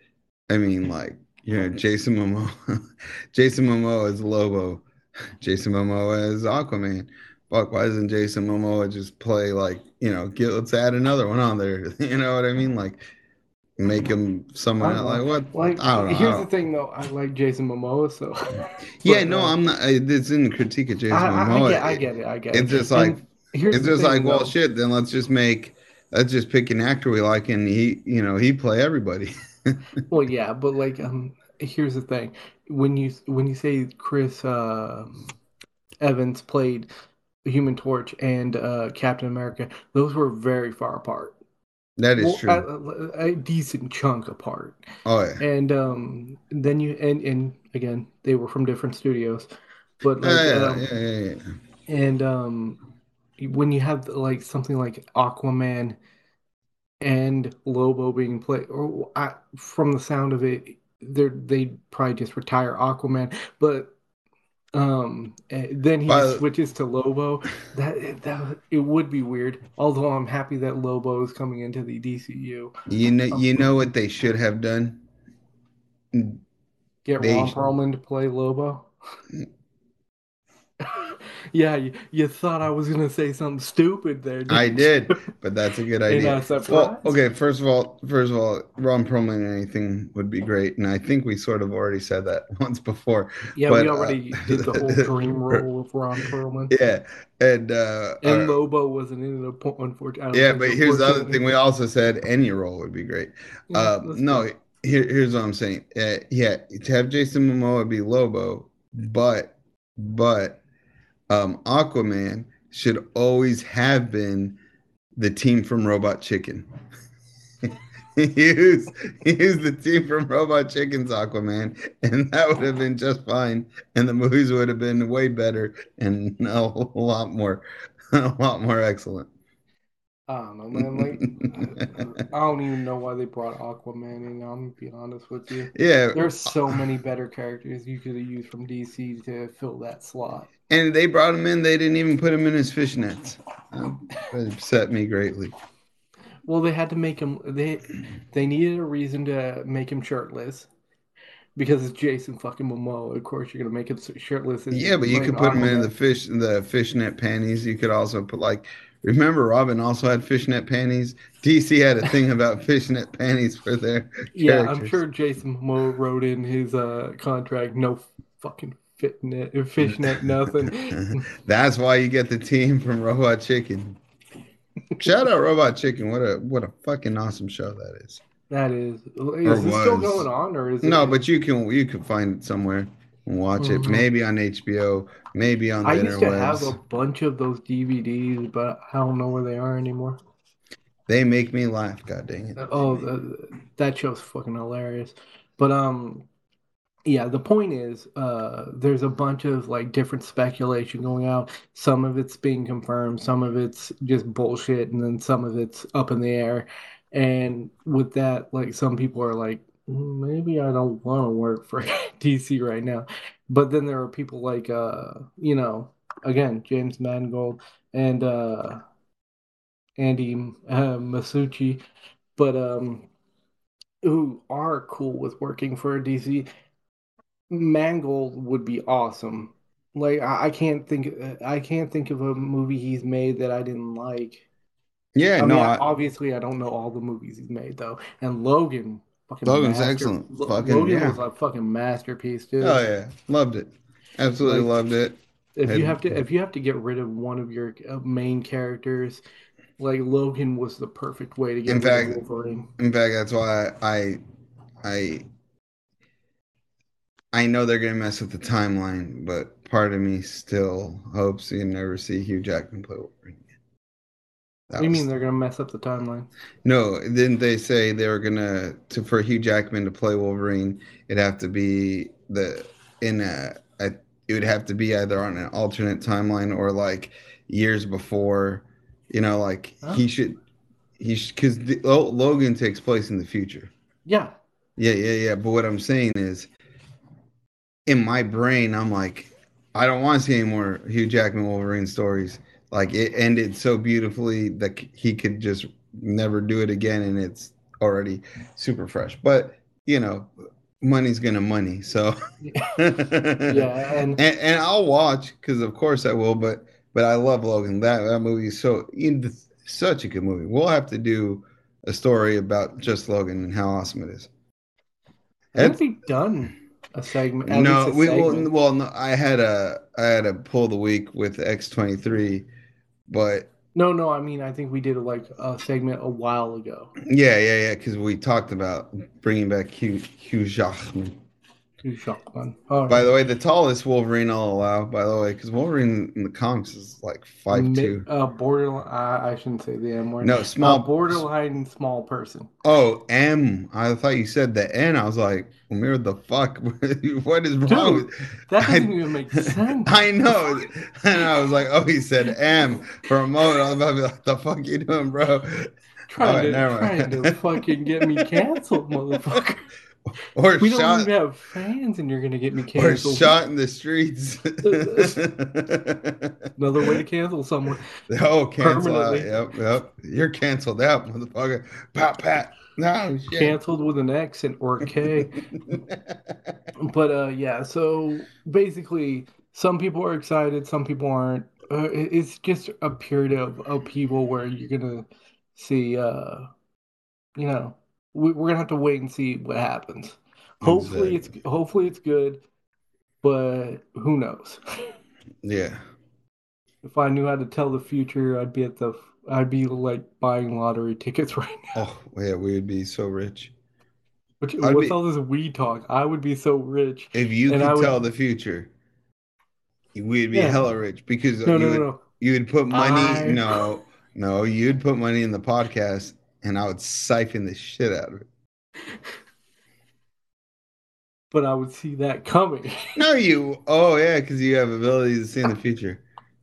B: I mean, like you know, Jason Momoa, *laughs* Jason Momoa is Lobo, *laughs* Jason Momoa is Aquaman. Fuck, why doesn't Jason Momoa just play like you know? Get, let's add another one on there. *laughs* You know what I mean? Like make him someone else. Like what?
A: Like,
B: I don't know.
A: Here's
B: don't-
A: the thing though, I like Jason Momoa, so *laughs*
B: yeah,
A: but,
B: no,
A: uh,
B: I'm not. I, it's in critique of Jason
A: I, I, I
B: Momoa.
A: get, I get it, I get it.
B: It's just like
A: here's
B: it's just
A: thing,
B: like well,
A: though.
B: shit. Then let's just make let's just pick an actor we like, and he, you know, he play everybody. *laughs*
A: Well, yeah, but like, um, here's the thing: when you when you say Chris uh, Evans played Human Torch and uh, Captain America, those were very far apart.
B: That is
A: Well,
B: true.
A: a, a decent chunk apart.
B: oh yeah.
A: And um, then you and and again, they were from different studios, but like,
B: Yeah, yeah,
A: um,
B: yeah, yeah, yeah.
A: and um, when you have like something like Aquaman and Lobo being played, or I, from the sound of it, they they probably just retire Aquaman, but um, then he
B: By-
A: switches to Lobo. That that it would be weird. Although I'm happy that Lobo is coming into the DCU.
B: You know, you know what they should have done.
A: Get
B: They-
A: Ron Perlman to play Lobo. Yeah, you, you thought I was gonna say something stupid there.
B: I
A: didn't
B: did,
A: you? *laughs*
B: but that's a good idea. Well, okay. First of all, first of all, Ron Perlman anything would be great, and I think we sort of already said that *laughs* once before.
A: Yeah,
B: but,
A: we
B: uh,
A: already did the whole *laughs* dream role of Ron Perlman.
B: Yeah, and uh,
A: And
B: uh,
A: Lobo wasn't in it, unfortunately.
B: yeah, but here's the other thing. We also said any role would be great. Uh, no, here, here's what I'm saying. Uh, yeah, to have Jason Momoa be Lobo, but but um, Aquaman should always have been the team from Robot Chicken. *laughs* use use the team from Robot Chicken's Aquaman, and that would have been just fine, and the movies would have been way better and a lot more, *laughs* a lot more excellent.
A: I don't know, man. Like, I don't even know why they brought Aquaman in. I'm gonna be honest with you.
B: yeah,
A: There's so many better characters you could have used from DC to fill that slot.
B: And they brought him in. They didn't even put him in his fishnets. That upset me greatly.
A: Well, they had to make him. They they needed a reason to make him shirtless because it's Jason fucking Momoa. Of course, you're gonna make him shirtless.
B: Yeah, but you could put him in the fish, the fishnet panties. You could also put like, remember Robin also had fishnet panties. DC had a thing about *laughs* fishnet panties for their
A: Yeah, I'm sure Jason Momoa wrote in his uh contract no fucking fitnet, fishnet, nothing. *laughs*
B: That's why you get the team from Robot Chicken. Shout out Robot Chicken. What a what a fucking awesome show that is.
A: That is, is it still going on, or is it?
B: No, but you can you can find it somewhere and watch it.
A: Mhm.
B: Maybe on HBO, maybe on the
A: I used to have a bunch of those DVDs, but I don't know where they are anymore.
B: They make me laugh. God dang it.
A: Oh, the, that show's fucking hilarious. But um, yeah, the point is, uh, there's a bunch of like different speculation going out. Some of it's being confirmed, some of it's just bullshit, and then some of it's up in the air. And with that, like some people are like, "Mm, maybe I don't want to work for *laughs* DC right now. But then there are people like, uh, you know, again, James Mangold and uh, Andy uh, Masucci, but um, who are cool with working for DC. Mangold would be awesome. Like I, I can't think I can't think of a movie he's made that I didn't like.
B: Yeah,
A: I
B: no,
A: mean,
B: I,
A: obviously, I don't know all the movies he's made though. And Logan, fucking
B: Logan's
A: master.
B: excellent.
A: Lo-
B: Fucking
A: Logan
B: yeah.
A: was a fucking masterpiece, dude.
B: Oh yeah, loved it. Absolutely
A: Like,
B: loved it.
A: if you have to, if you have to get rid of one of your uh, main characters, like Logan was the perfect way to get
B: In
A: rid
B: fact-
A: of Wolverine.
B: In fact, that's why I, I, I know they're gonna mess with the timeline, but part of me still hopes you never see Hugh Jackman play Wolverine. That
A: you
B: was-
A: mean they're gonna mess up the timeline?
B: No, didn't they say they were gonna to for Hugh Jackman to play Wolverine? It'd have to be the in a, a it would have to be either on an alternate timeline or like years before. You know, like
A: Huh?
B: he should he because Logan takes place in the future.
A: Yeah,
B: Yeah, yeah, yeah. But what I'm saying is, in my brain, I'm like, I don't want to see any more Hugh Jackman Wolverine stories. Like it ended so beautifully that he could just never do it again, and it's already super fresh. But you know, money's gonna money, so *laughs*
A: yeah, and
B: and, and I'll watch because of course I will. But but I love Logan. That that movie is so in such a good movie. We'll have to do a story about just Logan and how awesome it is.
A: I think we've done a segment.
B: No,
A: a
B: we well,
A: segment.
B: well, no, I had a I had a pull the week with X twenty three, but
A: No, no, I mean, I think we did like a segment a while ago.
B: yeah, yeah, yeah, because we talked about bringing back Hugh Hugh Jackman.
A: Shocked one.
B: By the way, the tallest Wolverine I'll allow. By the way, because Wolverine in the comics is like five two.
A: Uh, borderline. I, I shouldn't say the M word.
B: No, small.
A: Uh, borderline small person.
B: Oh, M. I thought you said the N. I was like, Amir, the fuck? *laughs* what is wrong
A: Dude, That
B: I-
A: doesn't even make sense. *laughs*
B: I know. And I was like, oh, he said M for a moment. I was about to be like, the fuck you doing, bro?
A: trying
B: Alright,
A: to trying to fucking get me canceled, *laughs* motherfucker. *laughs*
B: Or
A: We don't even have fans, and you're gonna get me *laughs* canceled.
B: or shot in the streets. *laughs*
A: Another way to cancel someone.
B: oh, cancel out. Yep, yep. You're canceled out, motherfucker. Pat pat. No shit.
A: Canceled with an X and or K. but uh yeah so basically some people are excited some people aren't uh, it's just a period of upheaval where you're gonna see uh you know we, we're gonna have to wait and see what happens hopefully it's hopefully it's good but who knows *laughs*
B: yeah.
A: if i knew how to tell the future i'd be at the i'd be like buying lottery tickets *laughs* right now
B: Oh, yeah, we would be so rich.
A: Which,
B: I'd
A: what's
B: be-
A: all this weed talk i would be so rich
B: If you could
A: would-
B: tell the future, we'd be
A: Yeah.
B: hella rich because
A: no
B: you
A: no
B: would
A: no
B: you would put money.
A: I-
B: No, no, you'd put money in the podcast, and I would siphon the shit out of it.
A: but I would see that coming. *laughs*
B: No, you. Oh yeah, because you have abilities to see in the future.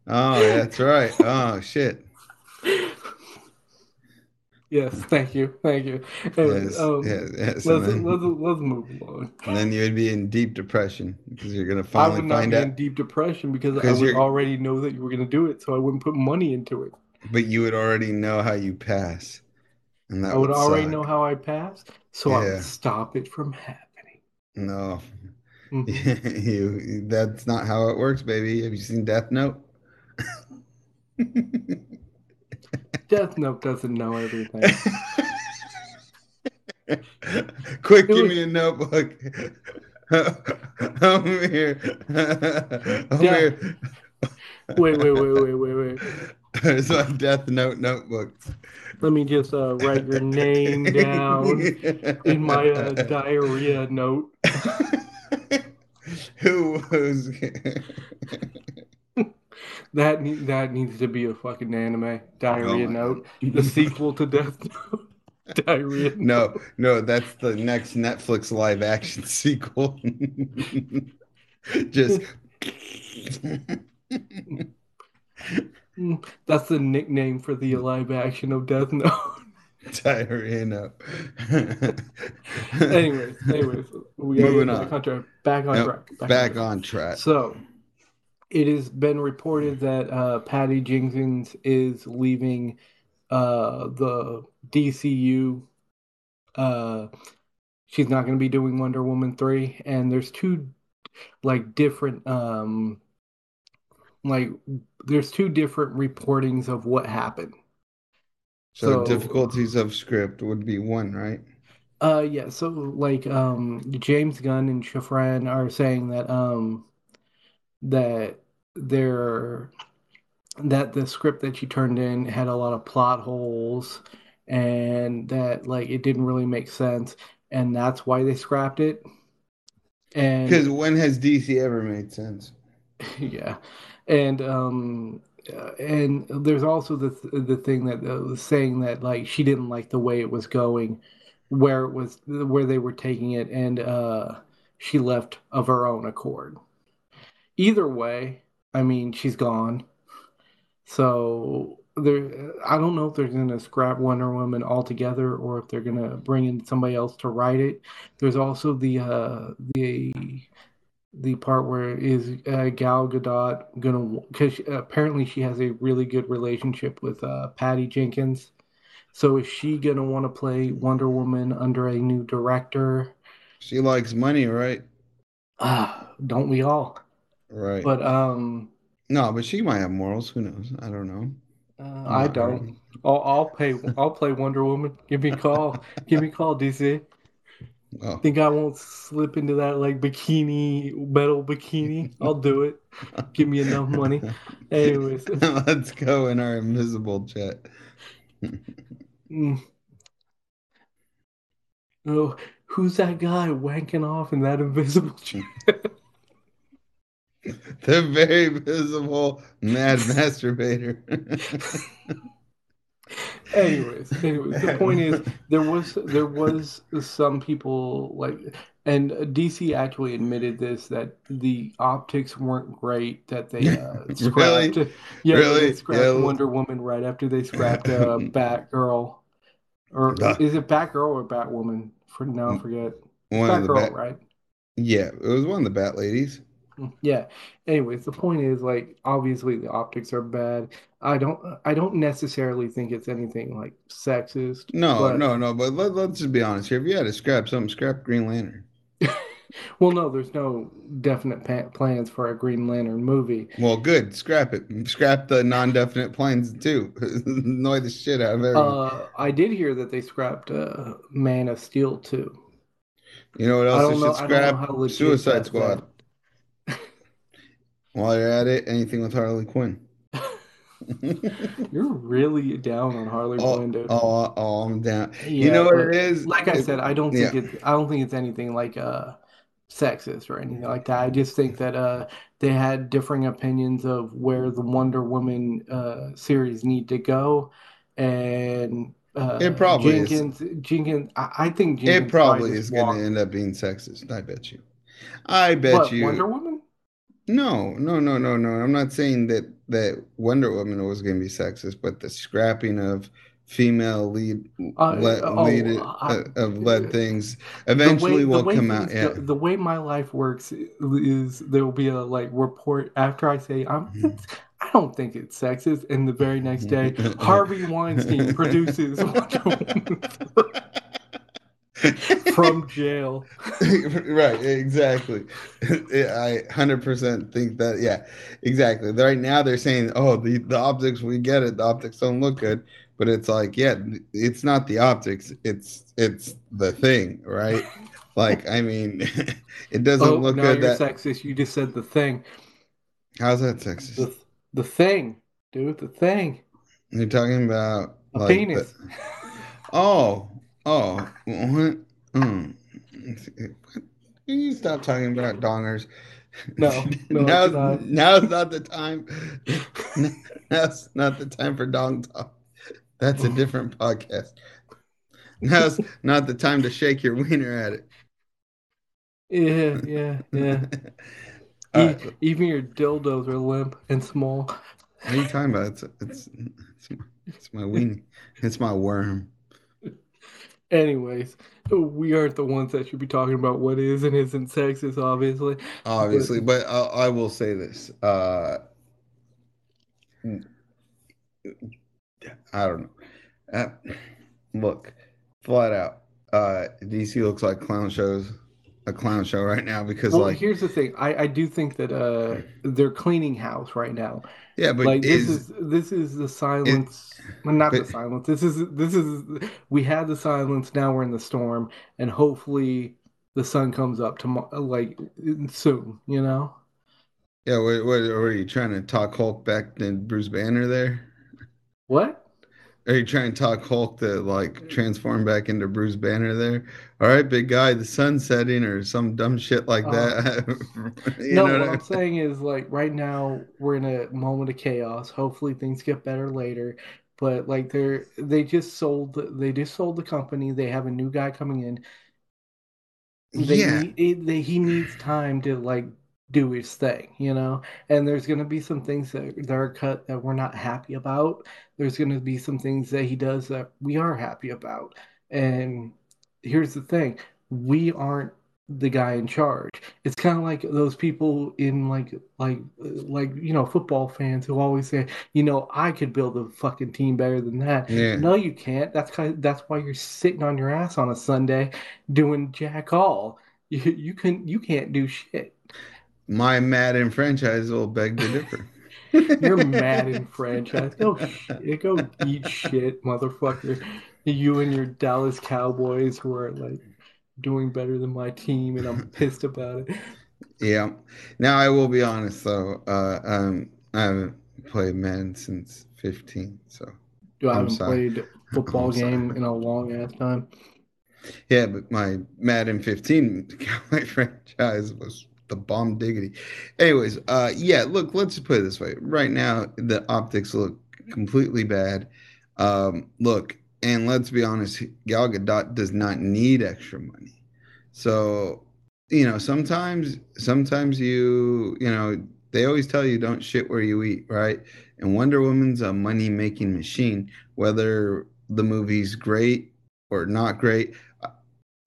B: Oh, that's right. Oh shit.
A: yes, thank you, thank you. Anyways,
B: Yes,
A: um,
B: yes, yes.
A: let's,
B: then,
A: let's let's move along.
B: and then you would be in deep depression because you're gonna
A: I
B: finally
A: would not
B: find
A: be
B: out.
A: in deep depression because I would
B: you're-
A: already know that you were going to do it, so I wouldn't put money into it.
B: But you would already know how you pass,
A: I would already
B: suck.
A: know how I passed, so I would stop it from happening.
B: No,
A: Mhm. *laughs*
B: you. That's not how it works, baby. Have you seen Death Note? *laughs*
A: Death Note doesn't know everything. *laughs*
B: Quick, give me a notebook. I'm here. I'm
A: Yeah.
B: here.
A: wait, wait, wait, wait, wait, wait. *laughs*
B: It's my Death Note notebook.
A: Let me just uh, write your name *laughs* down in my uh, diarrhea note. *laughs*
B: Who was?
A: That ne- that needs to be a fucking anime. Diarrhea
B: Oh
A: note. The sequel to Death Note. Diarrhea.
B: No, no, that's the next Netflix live action sequel. Just
A: That's the nickname for the live action of Death Note. *laughs*
B: diarrhea. No.
A: anyways, anyways, we
B: Moving on.
A: back on track. Back on
B: Yep,
A: track.
B: Back
A: track.
B: on track.
A: So, it has been reported that uh, Patty Jenkins is leaving uh, the DCU. Uh, she's not going to be doing Wonder Woman 3, and there's two like different um like there's two different reportings of what happened.
B: So, so difficulties of script would be one, right?
A: Uh, yeah. So like, um, James Gunn and Safran are saying that um that they're that the script that she turned in had a lot of plot holes and that like it didn't really make sense and that's why they scrapped it
B: and because when has dc ever made sense *laughs*
A: yeah and um uh, and there's also the the thing that uh, saying that like she didn't like the way it was going where it was where they were taking it and uh she left of her own accord either way i mean she's gone so there, I don't know if they're going to scrap Wonder Woman altogether or if they're going to bring in somebody else to write it. There's also the uh, the the part where is uh, Gal Gadot gonna because apparently she has a really good relationship with uh, Patty Jenkins. So is she gonna want to play Wonder Woman under a new director?
B: She likes money, right?
A: Ah, don't we all?
B: Right.
A: But um
B: no, but she might have morals. Who knows? I don't know.
A: Uh, I don't. I'll, I'll pay. I'll play Wonder Woman. Give me a call. Give me a call, DC. Oh. Think I won't slip into that like bikini, metal bikini? I'll do it. *laughs* Give me enough money. Anyways, *laughs*
B: let's go in our invisible jet.
A: mm. *laughs* Oh, who's that guy wanking off in that invisible jet?
B: the very visible mad masturbator.
A: Anyways, anyways, the point is there was there was some people like and DC actually admitted this that the optics weren't great that they uh, *laughs* scrapped really? yeah really? they scrapped yeah. Wonder Woman right after they scrapped uh, *laughs* Batgirl or uh, is it Batgirl or Batwoman for now I forget one Batgirl
B: bat- right yeah it was one of the Bat ladies *laughs*
A: yeah. Anyways, the point is like obviously the optics are bad. I don't I don't necessarily think it's anything like sexist.
B: No, but... no, no. But let, let's just be honest here. If you had to scrap something, scrap Green Lantern. *laughs*
A: well, no, there's no definite pa- plans for a Green Lantern movie.
B: Well, good. Scrap it. Scrap the non-definite plans too. *laughs* Annoy the shit out of everyone.
A: Uh, I did hear that they scrapped uh, Man of Steel too.
B: You know what else? They should scrap Suicide Squad. While you're at it, anything with Harley Quinn. *laughs*
A: you're really down on Harley
B: oh,
A: Quinn, dude.
B: Oh, oh, I'm down. Yeah, you know what it is?
A: Like I said, I don't think yeah. it. I don't think it's anything like uh sexist or anything like that. I just think that uh they had differing opinions of where the Wonder Woman uh series need to go, and uh,
B: it probably
A: Jenkins.
B: Is.
A: Jenkins. I, I think
B: Jenkins it probably is going to end up being sexist. I bet you. I bet what, you.
A: Wonder Woman.
B: No, no, no, no, no. I'm not saying that that Wonder Woman was going to be sexist, but the scrapping of female lead uh, lead, oh, lead uh, of led things eventually way, will come out. Yeah.
A: The, the, way my life works is there will be a like report after I say I'm. Mm-hmm. I don't think it's sexist, and the very next day, *laughs* Harvey Weinstein produces *laughs* Wonder Woman *laughs* from jail. *laughs*
B: right, exactly. *laughs* I 100% think that, yeah, exactly. Right now they're saying, oh, the, the optics, we get it. The optics don't look good. But it's like, yeah, it's not the optics, it's it's the thing, right? like, I mean, it doesn't oh, look good.
A: You're that... sexist. You just said the thing.
B: How's that sexist?
A: The, the thing, dude, the thing.
B: You're talking about
A: a like penis.
B: The... Oh, Oh, what? Mm. Can you stop talking about dongers?
A: No, no *laughs*
B: now, now's not the time. *laughs* now's not the time for dong talk. That's a different podcast. Now's not the time to shake your wiener at it.
A: Yeah, yeah, yeah. *laughs* e- right. Even your dildos are limp and small.
B: What are you talking about? It's it's it's my, it's my weenie. It's my worm.
A: Anyways, we aren't the ones that should be talking about what is and isn't sexist, obviously.
B: Obviously, but, but I, I, will say this. Uh, I don't know. Uh, look, flat out, uh, DC looks like clown shows. A clown show right now because
A: Well,
B: like
A: here's the thing. I, I do think that uh they're cleaning house right now.
B: yeah, but
A: Like this
B: is
A: is this is the
B: it
A: silence. Well, not the silence. This is this is we had the silence. Now we're in the storm, and hopefully the sun comes up tomorrow, like soon. You know
B: yeah, what, what are you trying to talk Hulk back to Bruce Banner there?
A: what?
B: Are you trying to talk Hulk to like transform back into Bruce Banner there? All right, big guy, the sun's setting or some dumb shit like
A: Uh,
B: that. *laughs* You
A: no,
B: know
A: what
B: what I
A: I'm saying is like right now we're in a moment of chaos. Hopefully things get better later. But like they're they just sold they just sold the company. They have a new guy coming in. they
B: Yeah,
A: need it, they, he needs time to like do his thing, you know. And there's gonna be some things that, that are cut that we're not happy about. There's gonna be some things that he does that we are happy about. And here's the thing, we aren't the guy in charge. It's kind of like those people in like like like you know football fans who always say, you know, I could build a fucking team better than that.
B: yeah.
A: No, you can't. That's kind that's why you're sitting on your ass on a Sunday doing jack all. *laughs* You you can you can't do shit.
B: My Madden franchise will beg to differ.
A: You're *laughs* mad in franchise. Go shit, go eat shit, motherfucker. You and your Dallas Cowboys who are like doing better than my team, and I'm pissed about it.
B: Yeah. Now I will be honest though. Uh, um, I haven't played Madden since 15, so
A: I
B: I'm
A: haven't
B: sorry.
A: played football
B: I'm sorry.
A: game in a long ass time.
B: Yeah, but my Madden 15 *laughs* my franchise was the bomb diggity. Anyways, uh yeah, look, let's put it this way. Right now, the optics look completely bad. Um, look, and let's be honest, Gal Gadot does not need extra money. So, you know, sometimes sometimes you, you know, they always tell you don't shit where you eat, right? And Wonder Woman's a money-making machine, whether the movie's great or not great.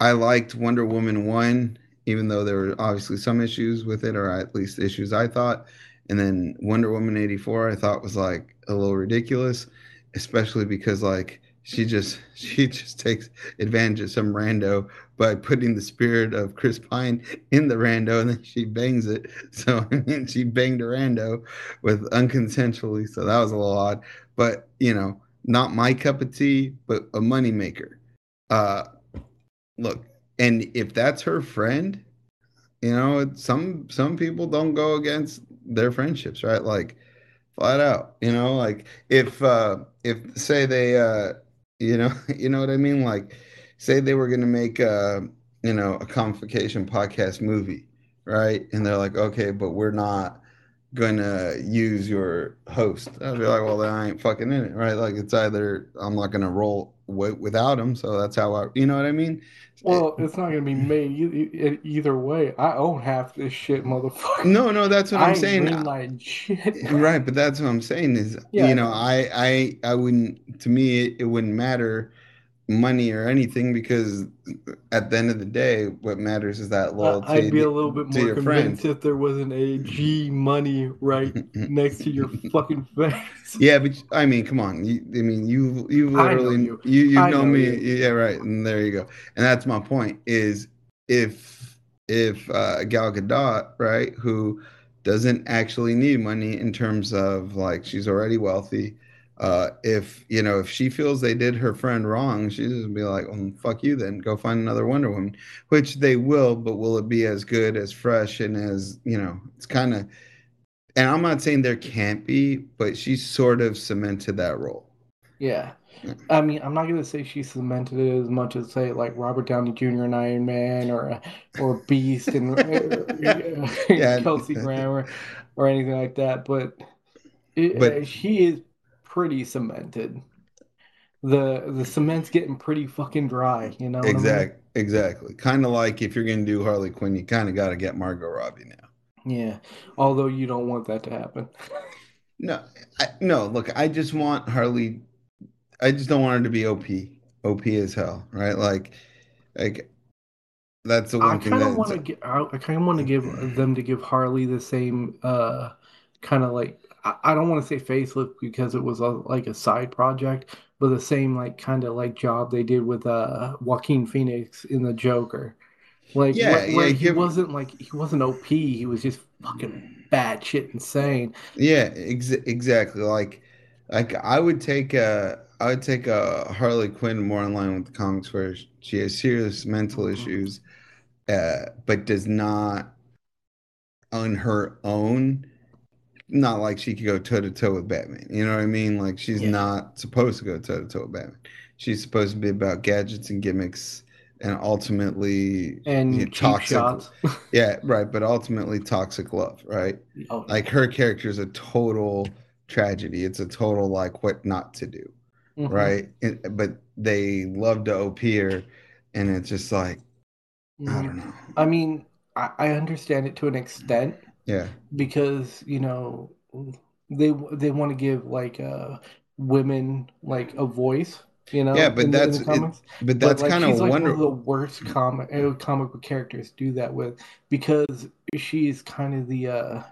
B: I liked Wonder Woman 1, even though there were obviously some issues with it, or at least issues I thought. And then Wonder Woman 84, I thought was like a little ridiculous, especially because like she just *laughs* she just takes advantage of some rando by putting the spirit of Chris Pine in the rando and then she bangs it. *laughs* So I mean she banged a rando with unconsensually, so that was a little odd. But you know, not my cup of tea, but a moneymaker. Uh look, and if that's her friend, you know, some some people don't go against their friendships, right? Like flat out, you know, like if uh if say they uh you know, *laughs* you know what I mean? Like say they were gonna make uh, you know, a Comicfication podcast movie, right? And they're like, okay, but we're not gonna use your host. I'd be like, well, then I ain't fucking in it, right? Like it's either I'm not gonna roll w- without him, so that's how I, you know what I mean? It-
A: Well, it's not gonna be made either way. I own half this shit, motherfucker.
B: no, no, that's what
A: I
B: I'm saying. *laughs* Right, but that's what I'm saying is,
A: Yeah,
B: you know,
A: know.
B: I, I, I wouldn't. To me, it, it wouldn't matter money or anything because at the end of the day, what matters is that loyalty
A: I'd be a little bit more convinced
B: friend.
A: if there wasn't a G money right *laughs* next to your fucking face.
B: Yeah, but I mean, come on. You, I mean, you, you
A: I know
B: literally,
A: you.
B: you, you know
A: know
B: me.
A: you.
B: Yeah, right. And there you go. And that's my point. Is if if uh, Gal Gadot, right, who doesn't actually need money in terms of like she's already wealthy. Uh, if you know if she feels they did her friend wrong, she's just be like, "Well, fuck you, then go find another Wonder Woman," which they will. But will it be as good, as fresh, and as you know? It's kind of and I'm not saying there can't be, but she sort of cemented that role.
A: Yeah.
B: Yeah.
A: I mean, I'm not gonna say she cemented it as much as say like Robert Downey Jr. and Iron Man or or Beast and uh, *laughs* *laughs*
B: Yeah.
A: Kelsey Grammer or anything like that, but it,
B: But-
A: uh, she is pretty cemented. The the cement's getting pretty fucking dry, you know Exactly. I mean?
B: Exactly. Kind of like if you're gonna do Harley Quinn, you kind of got to get Margot Robbie now.
A: Yeah. Although you don't want that to happen. *laughs*
B: No, I, no. Look, I just want Harley. I just don't want her to be OP, OP as hell, right? Like, like that's the
A: I
B: one thing
A: kind of
B: that
A: want to. I, I kind of want to give them to give Harley the same uh kind of like I, I don't want to say facelift because it was a, like a side project, but the same like kind of like job they did with uh Joaquin Phoenix in the Joker. Like
B: Yeah,
A: where, where he wasn't like he wasn't OP. He was just fucking bad shit insane.
B: Yeah, ex exactly. Like, like I would take a, I would take a Harley Quinn more in line with the comics where she has serious mental
A: Mhm.
B: issues, uh, but does not, on her own, not like she could go toe to toe with Batman. You know what I mean? Like she's
A: Yeah.
B: not supposed to go toe to toe with Batman. She's supposed to be about gadgets and gimmicks, and ultimately,
A: And
B: you know, toxic.
A: shots. *laughs*
B: Yeah, right. But ultimately, toxic love, right?
A: Oh,
B: like her character is a total tragedy it's a total like what not to do
A: mhm.
B: right but they love to op her and it's just like i
A: Mhm.
B: don't know
A: I mean, I, I understand it to an extent
B: yeah
A: because you know they they want to give like uh women like a voice. You know,
B: Yeah, but
A: the,
B: that's it- but that's
A: like
B: kind of
A: like one of the worst comic uh, comic book characters do that with because she's kind of the uh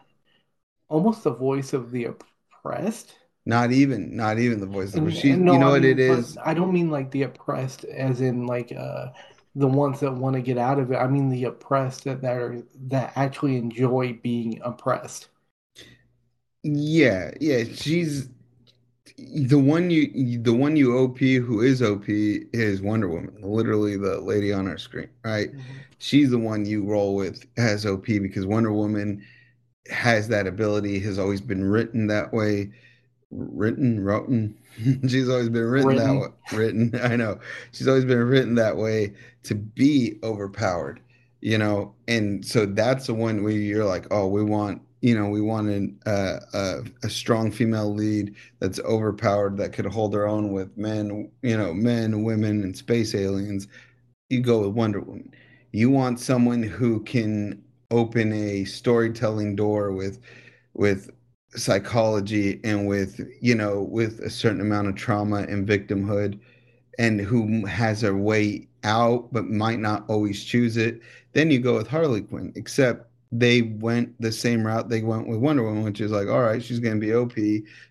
A: almost the voice of the oppressed.
B: not even not even the voice of
A: And-
B: she
A: no,
B: you know
A: I
B: what
A: mean,
B: it
A: but I don't mean like the oppressed as in like uh the ones that want to get out of it. I mean the oppressed that, that are that actually enjoy being oppressed.
B: yeah yeah she's the one you the one you op who is op is wonder woman literally the lady on our screen right mm-hmm. she's the one you roll with as OP because Wonder Woman has that ability, has always been written that way. Written, written. *laughs* She's always been written, that way. Written, *laughs* I know. She's always been written that way to be overpowered, you know. And so that's the one where you're like, oh, we want, you know, we want an, uh, a, a strong female lead that's overpowered that could hold her own with men, you know, men, women, and space aliens. You go with Wonder Woman you want someone who can open a storytelling door with with psychology and with you know with a certain amount of trauma and victimhood and who has a way out but might not always choose it then you go with harley quinn except they went the same route they went with wonder woman which is like all right she's going to be op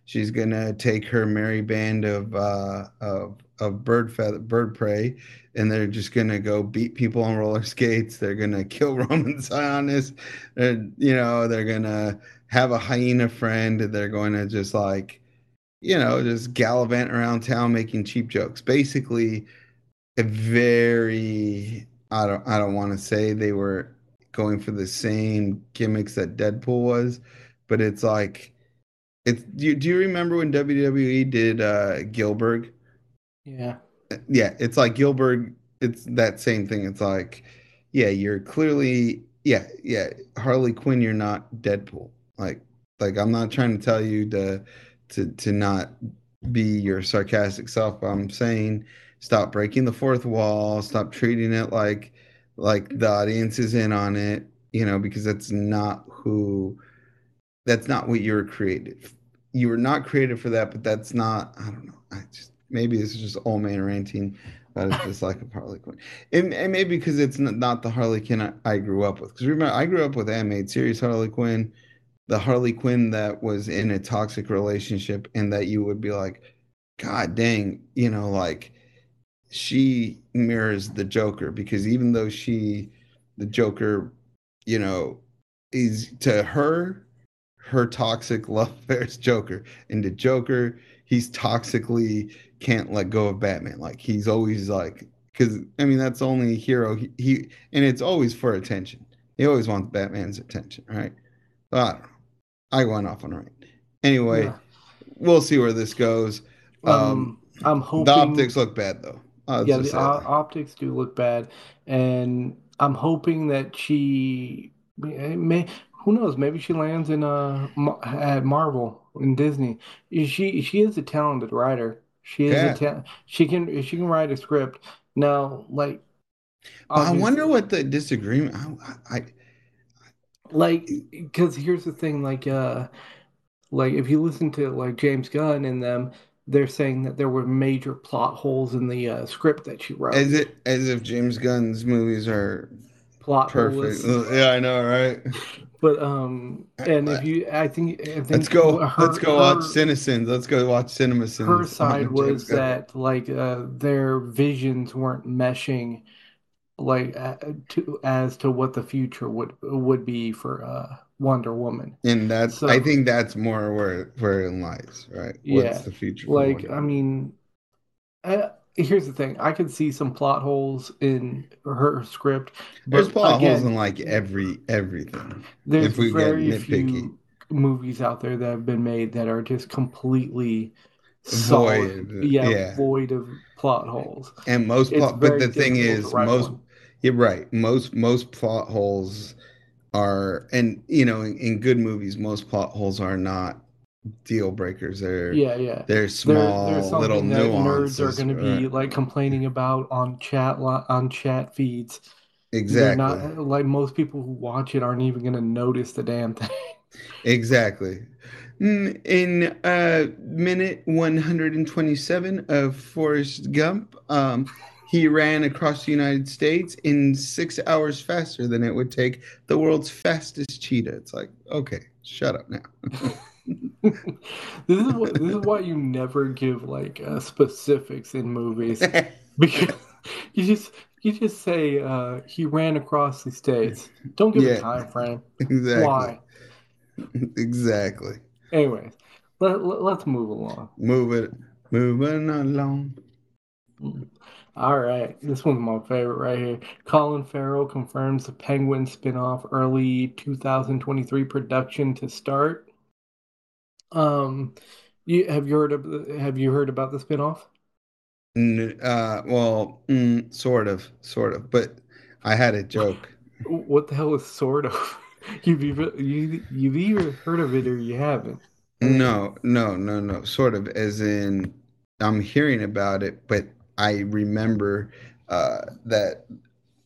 B: she's going to take her merry band of uh of of bird feather bird prey and they're just gonna go beat people on roller skates. They're gonna *laughs* kill Roman Sionis. And you know, they're gonna have a hyena friend. They're going to just like, you know, just gallivant around town making cheap jokes. Basically, a very I don't I don't want to say they were going for the same gimmicks that Deadpool was, but it's like it's do you, do you remember when WWE did uh Gilbert?
A: Yeah.
B: yeah, it's like Gilbert. It's that same thing. It's like, yeah, you're clearly, yeah, yeah, Harley Quinn. You're not Deadpool. Like, like I'm not trying to tell you to, to, to not be your sarcastic self. But I'm saying, stop breaking the fourth wall. Stop treating it like, like the audience is in on it. You know, because that's not who, that's not what you were created. You were not created for that, but that's not. I don't know. I just maybe it's just old man ranting about his dislike of Harley Quinn, and, and maybe because it's not, not the Harley Quinn I, I grew up with. Because remember, I grew up with animated series Harley Quinn, the Harley Quinn that was in a toxic relationship, and that you would be like, God dang, you know, like she mirrors the Joker because even though she, the Joker, you know, is to her, her toxic *laughs* love bears Joker, and the Joker, he's toxically can't let go of Batman. Like he's always like, because I mean that's only hero he, he, and it's always for attention. He always wants Batman's attention, right? So, I don't know. I went off on a rant. Anyway,
A: Yeah.
B: we'll see where this goes. Um,
A: Um, I'm hoping
B: the optics look bad though. I'll
A: yeah, the o- optics do look bad, and I'm hoping that she may, who knows, maybe she lands in uh at Marvel in Disney. She she is a talented writer. She is
B: Yeah.
A: a ta- she can she can write a script. Now, like
B: I wonder what the disagreement. I, I
A: like because here's the thing like uh like if you listen to like James Gunn and them they're saying that there were major plot holes in the uh, script that she wrote.
B: as it as if James Gunn's movies are
A: plot
B: perfect.
A: holes.
B: Yeah, I know, right?
A: But um, and if you, I think, I think
B: Let's go.
A: her-
B: let's go watch
A: her-
B: Citizens. Let's go watch CinemaSins.
A: Her side was
B: Gunn.
A: that like uh, their visions weren't meshing like uh, to as to what the future would would be for uh Wonder Woman.
B: And that's so, I think that's more where where it lies, right?
A: Yeah, What's the future? Like I mean, uh, here's the thing: I could see some plot holes in her script.
B: There's plot again, holes in like every everything.
A: There's if we very get few movies out there that have been made that are just completely void. Solid, yeah, yeah, void of plot holes.
B: And most plot, but the thing is, most one. You're right. Most most plot holes are, and you know, in, in good movies, most plot holes are not deal breakers. They're
A: yeah, yeah.
B: They're small they're, they're little nuances.
A: Nerds are going to be like complaining about on chat on chat feeds.
B: Exactly.
A: Not, like most people who watch it aren't even going to notice the damn thing.
B: Exactly. Mm, in uh, minute 127 of Forrest Gump, um, he ran across the United States in six hours faster than it would take the world's fastest cheetah. It's like, okay, shut up now. *laughs*
A: this is what this is why you never give like uh, specifics in movies *laughs* because you just you just say uh, he ran across the states. Don't give yeah, a time frame.
B: Exactly. Why? *laughs* Exactly.
A: Anyways, let, let, us move along.
B: Move it, moving along.
A: All right, this one's my favorite right here. Colin Farrell confirms the Penguin spinoff early 2023 production to start. Um, you have you heard of have you heard about the spinoff?
B: Uh, well, mm, sort of, sort of, but I had a joke. *laughs*
A: What the hell is sort of? *laughs* you've either, you, you've either heard of it or you haven't.
B: No, no, no, no. Sort of, as in, I'm hearing about it, but I remember uh, that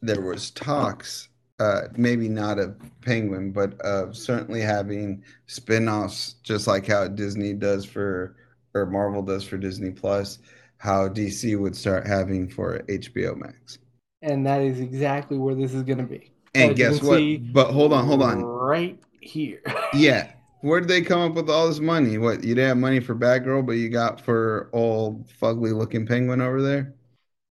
B: there was talks, uh, maybe not of Penguin, but of certainly having spin-offs, just like how Disney does for, or Marvel does for Disney Plus, how DC would start having for HBO Max.
A: And that is exactly where this is going to be.
B: And guess what? But hold on, hold on.
A: Right here. *laughs*
B: yeah. Where did they come up with all this money? What you didn't have money for Batgirl, but you got for old fugly looking penguin over there?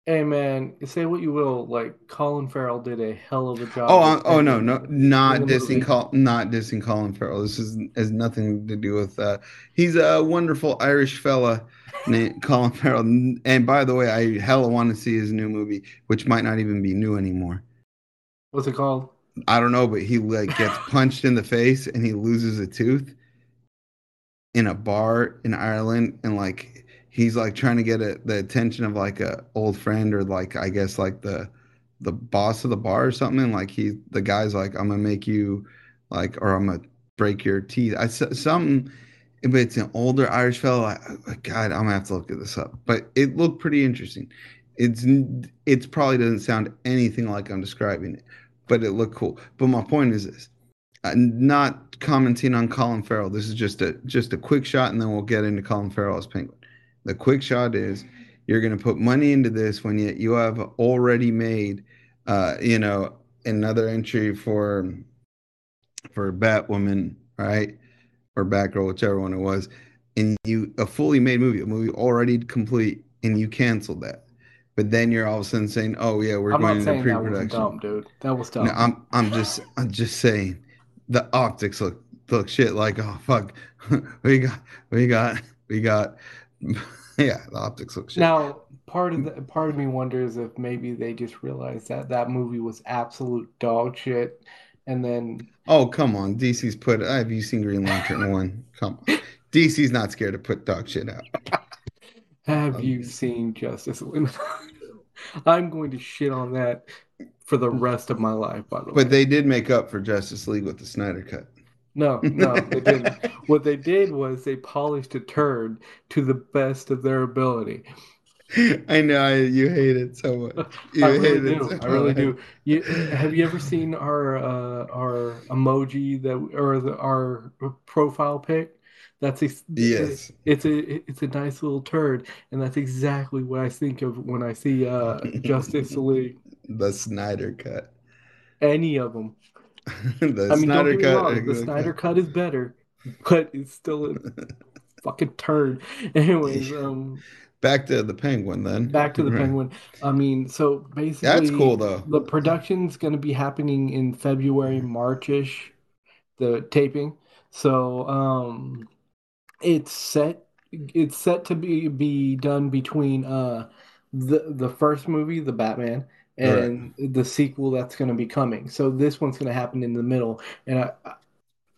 A: Hey man, say what you will, like Colin Farrell did a hell of a job.
B: Oh, uh, oh no, no, not dissing, Col- not dissing Colin Farrell. This is has nothing to do with. Uh, he's a wonderful Irish fella *laughs* named Colin Farrell. And by the way, I hella want to see his new movie, which might not even be new anymore.
A: What's it called?
B: I don't know, but he like gets *laughs* punched in the face and he loses a tooth in a bar in Ireland, and like he's like trying to get a, the attention of like a old friend or like I guess like the the boss of the bar or something. And like he the guy's like I'm gonna make you like or I'm gonna break your teeth. I something. But it's an older Irish fellow. I, God, I'm gonna have to look at this up. But it looked pretty interesting. It's it's probably doesn't sound anything like I'm describing it, but it looked cool. But my point is this: I'm not commenting on Colin Farrell. This is just a just a quick shot, and then we'll get into Colin Farrell as Penguin. The quick shot is you're going to put money into this when you you have already made, uh, you know, another entry for for Batwoman, right, or Batgirl, whichever one it was, and you a fully made movie, a movie already complete, and you canceled that but then you're all of a sudden saying, "Oh yeah, we're I'm going into pre-production." That was
A: dumb, dude. That was dumb.
B: No, I'm I'm just I'm just saying, the optics look look shit like oh fuck, *laughs* we got we got we got *laughs* yeah, the optics look shit.
A: Now part of the part of me wonders if maybe they just realized that that movie was absolute dog shit, and then
B: oh come on, DC's put. Have you seen Green Lantern one? Come on, DC's not scared to put dog shit out. *laughs*
A: Have um, you seen Justice League? *laughs* I'm going to shit on that for the rest of my life. By the
B: but
A: way,
B: but they did make up for Justice League with the Snyder cut.
A: No, no, they didn't. *laughs* what they did was they polished a turd to the best of their ability. *laughs*
B: I know I, you hate it so much. You
A: I really do. So I really do. You, have you ever seen our uh, our emoji that or the, our profile pic? That's a,
B: yes.
A: It's a it's a nice little turd, and that's exactly what I think of when I see uh, Justice *laughs* League.
B: The Snyder cut.
A: Any of them. *laughs* the I mean, Snyder cut. Wrong, the Snyder cut is better, but it's still a *laughs* fucking turd. Anyways, um,
B: back to the penguin then.
A: Back to the penguin. I mean, so basically,
B: That's cool though.
A: The production's going to be happening in February, Marchish. The taping. So um, it's set. It's set to be be done between uh the the first movie, the Batman, and the sequel that's going to be coming. So this one's going to happen in the middle, and I,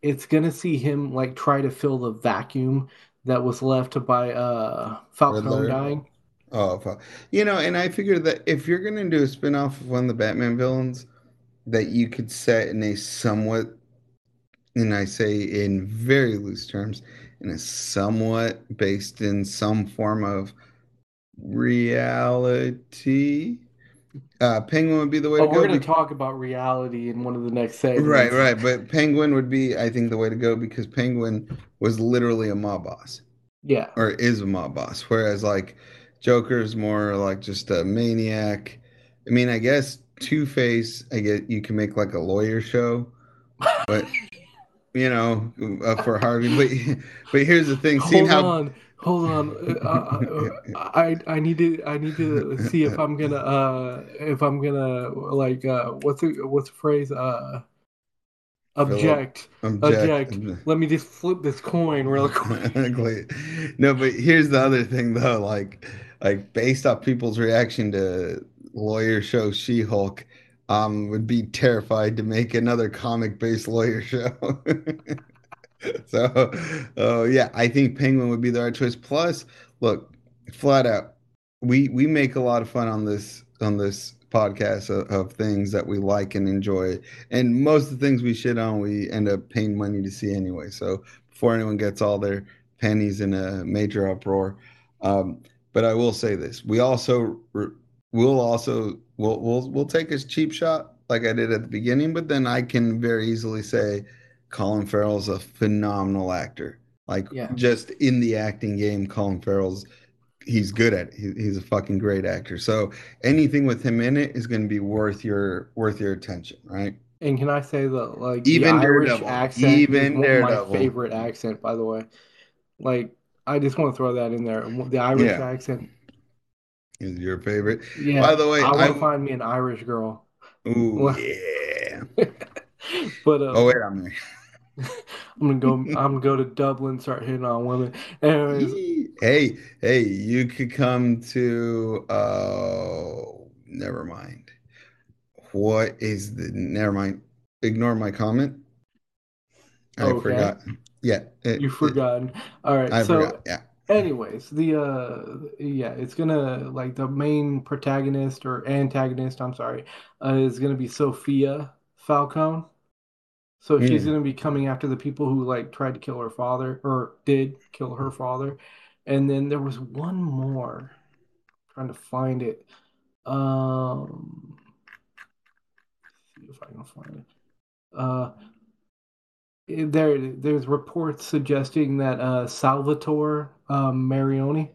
A: it's going to see him like try to fill the vacuum that was left by uh Falcone Riddler. dying.
B: Oh, you know, and I figured that if you're going to do a spin-off of one of the Batman villains, that you could set in a somewhat, and I say in very loose terms, in a somewhat based in some form of reality. Uh, Penguin would be the way
A: oh,
B: to go.
A: We're going to talk about reality in one of the next segments.
B: Right, right. But Penguin would be, I think, the way to go because Penguin was literally a mob boss.
A: Yeah.
B: Or is a mob boss. Whereas, like, Joker's more like just a maniac. I mean, I guess Two Face, I get you can make like a lawyer show, but *laughs* you know, uh, for Harvey. But *laughs* but here's the thing: seeing
A: hold
B: how.
A: On. Hold on, uh, uh, I I need to I need to see if I'm gonna uh if I'm gonna like uh what's the what's the phrase uh Object. Object. Object. Let me just flip this coin real *laughs* quick.
B: no, but here's the other thing though, like like based off people's reaction to lawyer show She-Hulk, um, would be terrified to make another comic-based lawyer *laughs* show. so, uh, yeah, I think Penguin would be the right choice. Plus, look, flat out, we we make a lot of fun on this on this podcast of, of, things that we like and enjoy. And most of the things we shit on, we end up paying money to see anyway. So before anyone gets all their pennies in a major uproar, um, but I will say this: we also we'll also we'll we'll we'll take a cheap shot like I did at the beginning, but then I can very easily say Colin Farrell's a phenomenal actor. Like yeah. just in the acting game, Colin Farrell's he's good at it. He, he's a fucking great actor. So anything with him in it is going to be worth your worth your attention, right?
A: And can I say that like
B: even
A: the
B: Irish Daredevil,
A: accent even is my favorite accent, by the way. Like I just want to throw that in there. The Irish yeah. accent
B: is your favorite.
A: Yeah.
B: By the way,
A: I want to find me an Irish girl.
B: Ooh yeah. *laughs*
A: but uh,
B: oh wait, I'm there. *laughs*
A: I'm gonna go. I'm gonna go to Dublin, start hitting on women. Anyways,
B: hey, hey, you could come to. Oh, uh, never mind. What is the? Never mind. Ignore my comment. I okay. forgot. Yeah,
A: it, you forgotten. It, All right. I so, forgot. Yeah. Anyways, the uh, yeah, it's gonna like the main protagonist or antagonist. I'm sorry, uh, is gonna be Sophia Falcone. So mm. she's going to be coming after the people who like tried to kill her father or did kill her father. And then there was one more. I'm trying to find it. Um see if I can find it. Uh there there's reports suggesting that uh Salvatore um, Marioni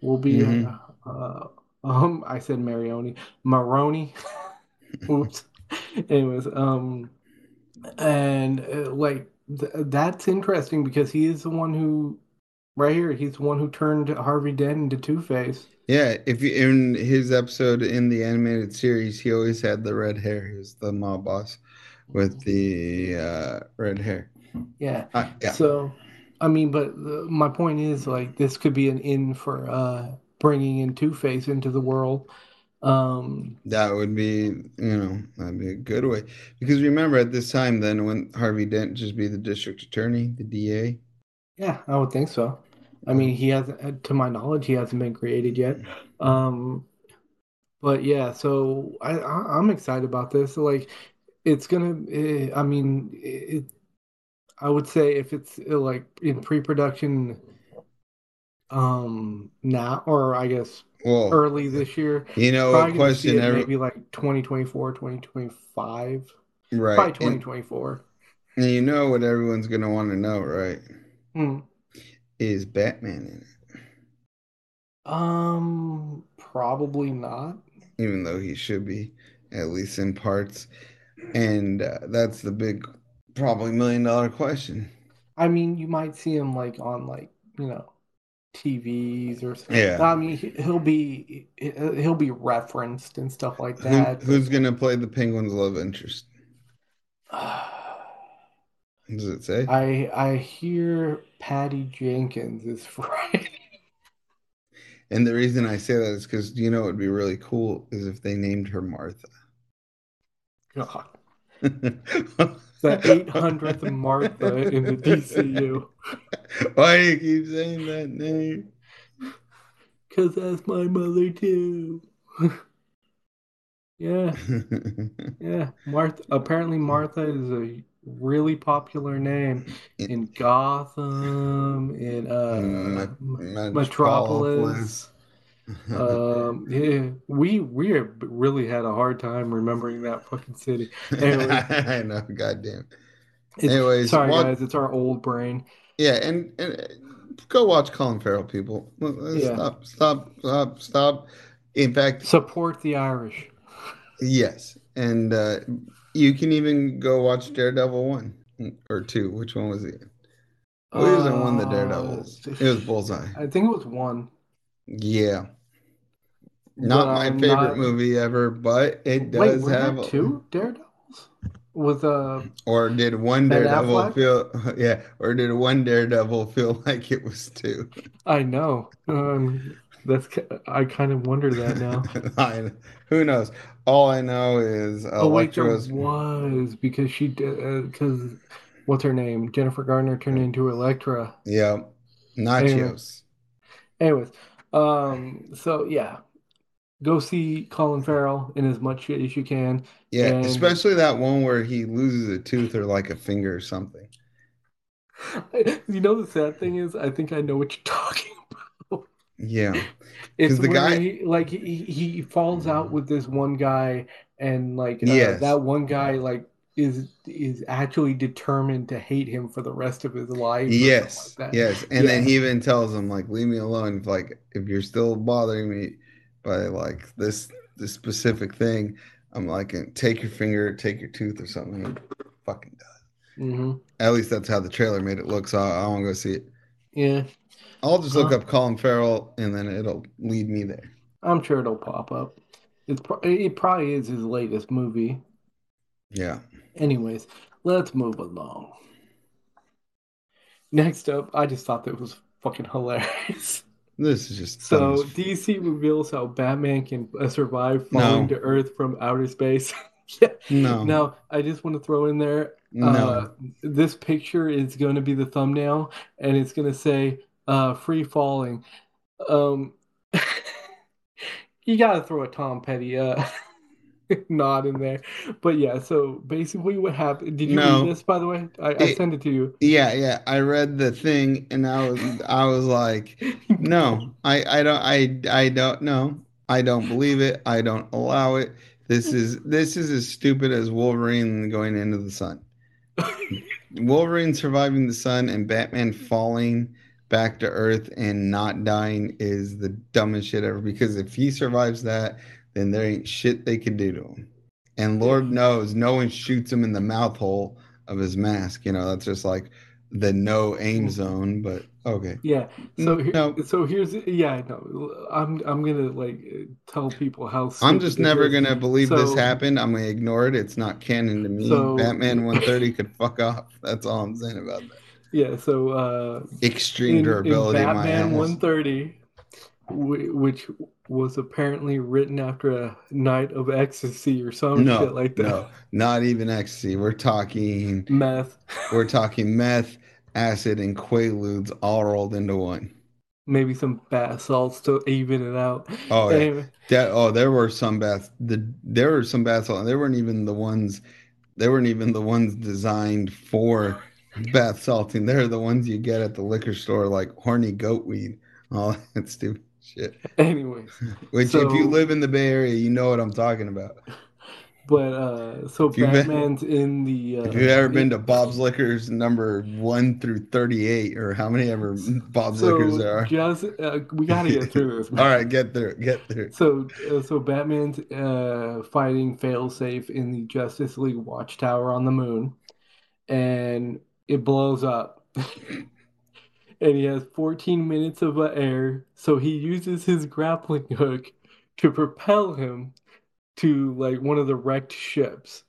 A: will be mm-hmm. uh, um I said Marioni Maroni. *laughs* Oops. Anyways, um and uh, like th- that's interesting because he is the one who right here he's the one who turned harvey dent into two-face
B: yeah if you in his episode in the animated series he always had the red hair he was the mob boss with the uh, red hair
A: yeah. Uh, yeah so i mean but the, my point is like this could be an in for uh bringing in two-face into the world um,
B: that would be, you know, that'd be a good way. Because remember, at this time, then when Harvey Dent just be the district attorney, the DA.
A: Yeah, I would think so. I mean, he hasn't, to my knowledge, he hasn't been created yet. Um, but yeah, so I, I am excited about this. Like, it's gonna. Eh, I mean, it. I would say if it's eh, like in pre-production, um, now or I guess well, early this year.
B: You know, a question
A: every... maybe like 2024, 2025.
B: Right.
A: Probably 2024.
B: And, and you know what everyone's going to want to know, right?
A: Hmm.
B: Is Batman in it?
A: Um, probably not.
B: Even though he should be, at least in parts. And uh, that's the big, probably million dollar question.
A: I mean, you might see him like on like, you know, TVs or something.
B: Yeah.
A: I mean, he- he'll be he'll be referenced and stuff like
B: Who,
A: that.
B: who's gonna play the Penguins' love interest? What *sighs* does it say?
A: I I hear Patty Jenkins is *laughs* right.
B: And the reason I say that is because you know it would be really cool is if they named her Martha.
A: God, *laughs* the 800th Martha in the DCU.
B: Why do you keep saying that name?
A: Cause that's my mother too. *laughs* yeah, *laughs* yeah. Martha. Apparently, Martha is a really popular name in Gotham, in uh,
B: Me-
A: Metropolis. Um, yeah, we we have really had a hard time remembering that fucking city. *laughs* Anyway,
B: I know, goddamn. Anyways,
A: sorry
B: what-
A: guys, it's our old brain.
B: Yeah, and, and uh, go watch Colin Farrell, people.
A: Yeah.
B: Stop, stop, stop, stop. In fact,
A: Support the Irish.
B: yes, and uh, you can even go watch Daredevil one or two. Which one was it? Well, he was in one of the
A: Uh,
B: Daredevils. It was Bullseye.
A: I think it was one.
B: Yeah, not my
A: I'm
B: favorite
A: not-
B: movie ever, but it
A: Wait,
B: does
A: there
B: have
A: two Daredevils with uh
B: Or did one
A: Ben
B: Daredevil
A: Affleck?
B: feel? *laughs* Yeah, or did one Daredevil feel *laughs* like it was two?
A: I know. Um that's I kind of wonder that now. *laughs*
B: I, who knows? All I know is
A: Oh wait, there was because she did because what's her name? Jennifer Garner turned into Elektra.
B: Yeah, Nachos.
A: Anyways, um, so yeah, go see Colin Farrell in as much shit as you can.
B: Yeah,
A: and-
B: especially that one where he loses a tooth or like a finger or something. *laughs*
A: You know the sad thing is, I think I know what you're *laughs* talking about.
B: Yeah, *laughs*
A: It's
B: the guy-
A: he, like he, he falls out with this one guy, and like uh,
B: Yes.
A: that one guy like is is actually determined to hate him for the rest of his life.
B: yes,
A: like
B: yes. And then he even tells him like, "Leave me alone. If, like, if you're still bothering me by like this this specific thing, I'm like, take your finger, take your tooth or something." He fucking does.
A: hmm
B: At least that's how the trailer made it look. So I, I want to go see it.
A: Yeah,
B: I'll just look
A: Huh.
B: up Colin Farrell and then it'll lead me there.
A: I'm sure it'll pop up. It's pro- it probably is his latest movie.
B: Yeah.
A: Anyways, let's move along. Next up, I just thought that was fucking hilarious. *laughs*
B: This is just
A: So DC reveals how Batman can uh, survive falling
B: No.
A: to Earth from outer space. *laughs* yeah.
B: no,
A: Now, I just want to throw in there.
B: no.
A: Uh, this picture is going to be the thumbnail, and it's going to say uh, "free falling." Um, *laughs* you got to throw a Tom Petty uh, *laughs* *laughs* nod in there. But yeah, so basically, what happened? Did you
B: No.
A: read this, by the way? I, I
B: It-
A: sent it to you.
B: yeah, yeah. I read the thing and I was I was like, no, I I don't I I don't know. I don't believe it. I don't allow it. This is this is as stupid as Wolverine going into the sun. *laughs* Wolverine surviving the sun and Batman falling back to Earth and not dying is the dumbest shit ever. Because if he survives that, then there ain't shit they could do to him. And Lord mm-hmm. knows no one shoots him in the mouth hole of his mask. You know, that's just like the no aim mm-hmm. zone. But okay.
A: Yeah. So here,
B: No.
A: so here's yeah. I know. I'm I'm gonna like uh, tell people how.
B: I'm just never
A: is.
B: gonna believe this happened. I'm gonna ignore it. It's not canon to me.
A: So-
B: Batman *laughs* 130 could fuck off. That's all I'm saying about that.
A: Yeah. So uh,
B: Extreme
A: in,
B: durability. in
A: Batman 130, which was apparently written after a night of ecstasy or some
B: No,
A: shit like that.
B: no, not even ecstasy. We're talking.
A: Meth,
B: We're talking meth, acid, and quaaludes all rolled into one.
A: maybe some bath salts to even it out.
B: Oh yeah. That oh, there were some baths. The there were some bath salts. They weren't even the ones. They weren't even the ones designed for bath salting. They're the ones you get at the liquor store, like horny goat weed, all *laughs* that stupid shit. *laughs*
A: anyways, *laughs*
B: Which, if you live in the Bay Area, you know what I'm talking about. *laughs*
A: but uh, so
B: you've been-
A: Batman's in the. Uh,
B: If you've ever been to Bob's Liquors, number one through thirty-eight, or how many ever Bob's
A: so
B: Liquors there are.
A: just uh, we gotta get through this.
B: All right, get through. Get through.
A: So, uh, so Batman's uh, fighting Failsafe in the Justice League Watchtower on the moon, and it blows up. And he has 14 minutes of air. So he uses his grappling hook to propel him to like one of the wrecked ships.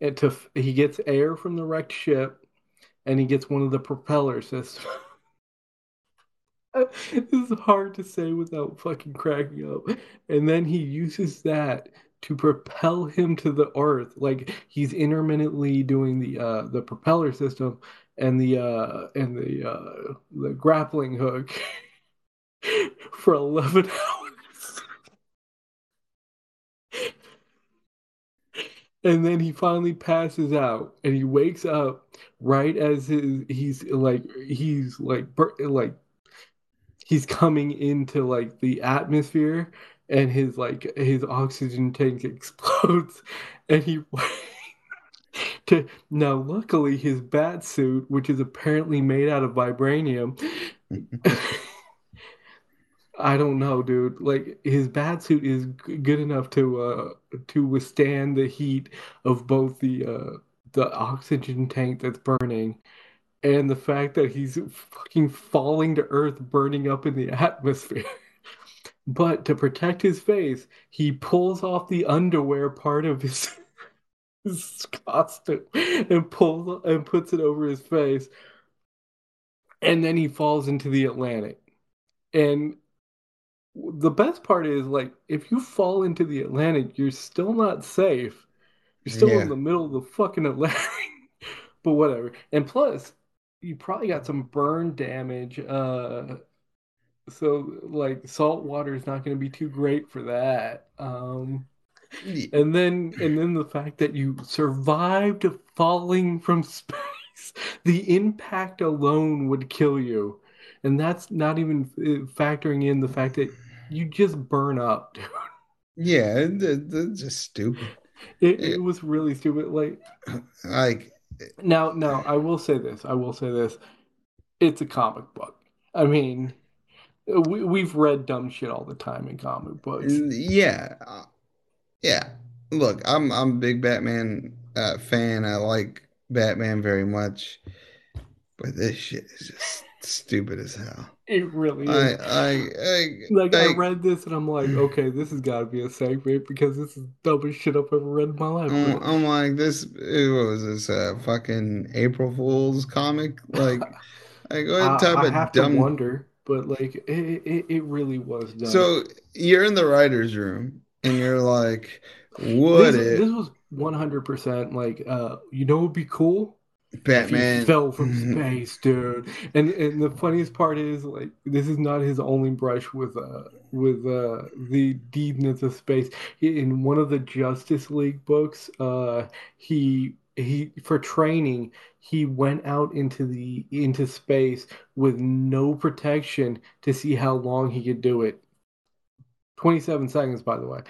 A: And to he gets air from the wrecked ship, and he gets one of the propeller systems. *laughs* this is hard to say without fucking cracking up. And then he uses that to propel him to the earth. Like he's intermittently doing the uh the propeller system and the uh and the uh the grappling hook *laughs* for 11 hours. and then he finally passes out and he wakes up right as his he's like he's like like he's coming into like the atmosphere and his like his oxygen tank *laughs* explodes and he *laughs* *laughs* now luckily his bat suit which is apparently made out of vibranium *laughs* I don't know, dude. Like his bat suit is good enough to uh to withstand the heat of both the uh the oxygen tank that's burning and the fact that he's fucking falling to earth burning up in the *laughs* atmosphere. But to protect his face, he pulls off the underwear part of his, his costume and pulls and puts it over his face. And then he falls into the Atlantic. And the best part is like if you fall into the Atlantic, you're still not safe. You're still
B: Yeah.
A: in the middle of the fucking Atlantic. *laughs* but whatever. And plus, you probably got some burn damage. Uh, so like salt water is not going to be too great for that. Um, and then and then the fact that you survived falling from *laughs* space, the impact alone would kill you. And that's not even uh, factoring in the fact that you just burn up, dude.
B: Yeah, it- it- it's just stupid.
A: It,
B: Yeah.
A: it was really stupid. Like *clears throat*
B: Like,
A: now, now I will say this. I will say this. It's a comic book. I mean, we we've read dumb shit all the time in comic books.
B: yeah, uh, yeah. Look, I'm I'm a big Batman uh, fan. I like Batman very much, but this shit is just stupid as hell.
A: It really
B: I
A: is.
B: I I
A: Like I
B: I-
A: read this and I'm like, *clears throat* okay, this has got to be a segment because this is the dumbest shit I've ever read in my life.
B: I'm, I'm like this. What was this? Uh, fucking April Fool's comic? Like, *laughs* like what
A: I,
B: type
A: I
B: of
A: have
B: dumb?
A: to wonder, but like it, it, it really was dumb.
B: So you're in the writers' room and you're like,
A: this,
B: it
A: this was 100% like, uh, you know, what'd be cool?
B: Batman
A: fell from *laughs* space, dude. And and the funniest part is like this is not his only brush with uh with uh the deepness of space. In one of the Justice League books, uh he he for training he went out into the into space with no protection to see how long he could do it. 27 seconds, by the way.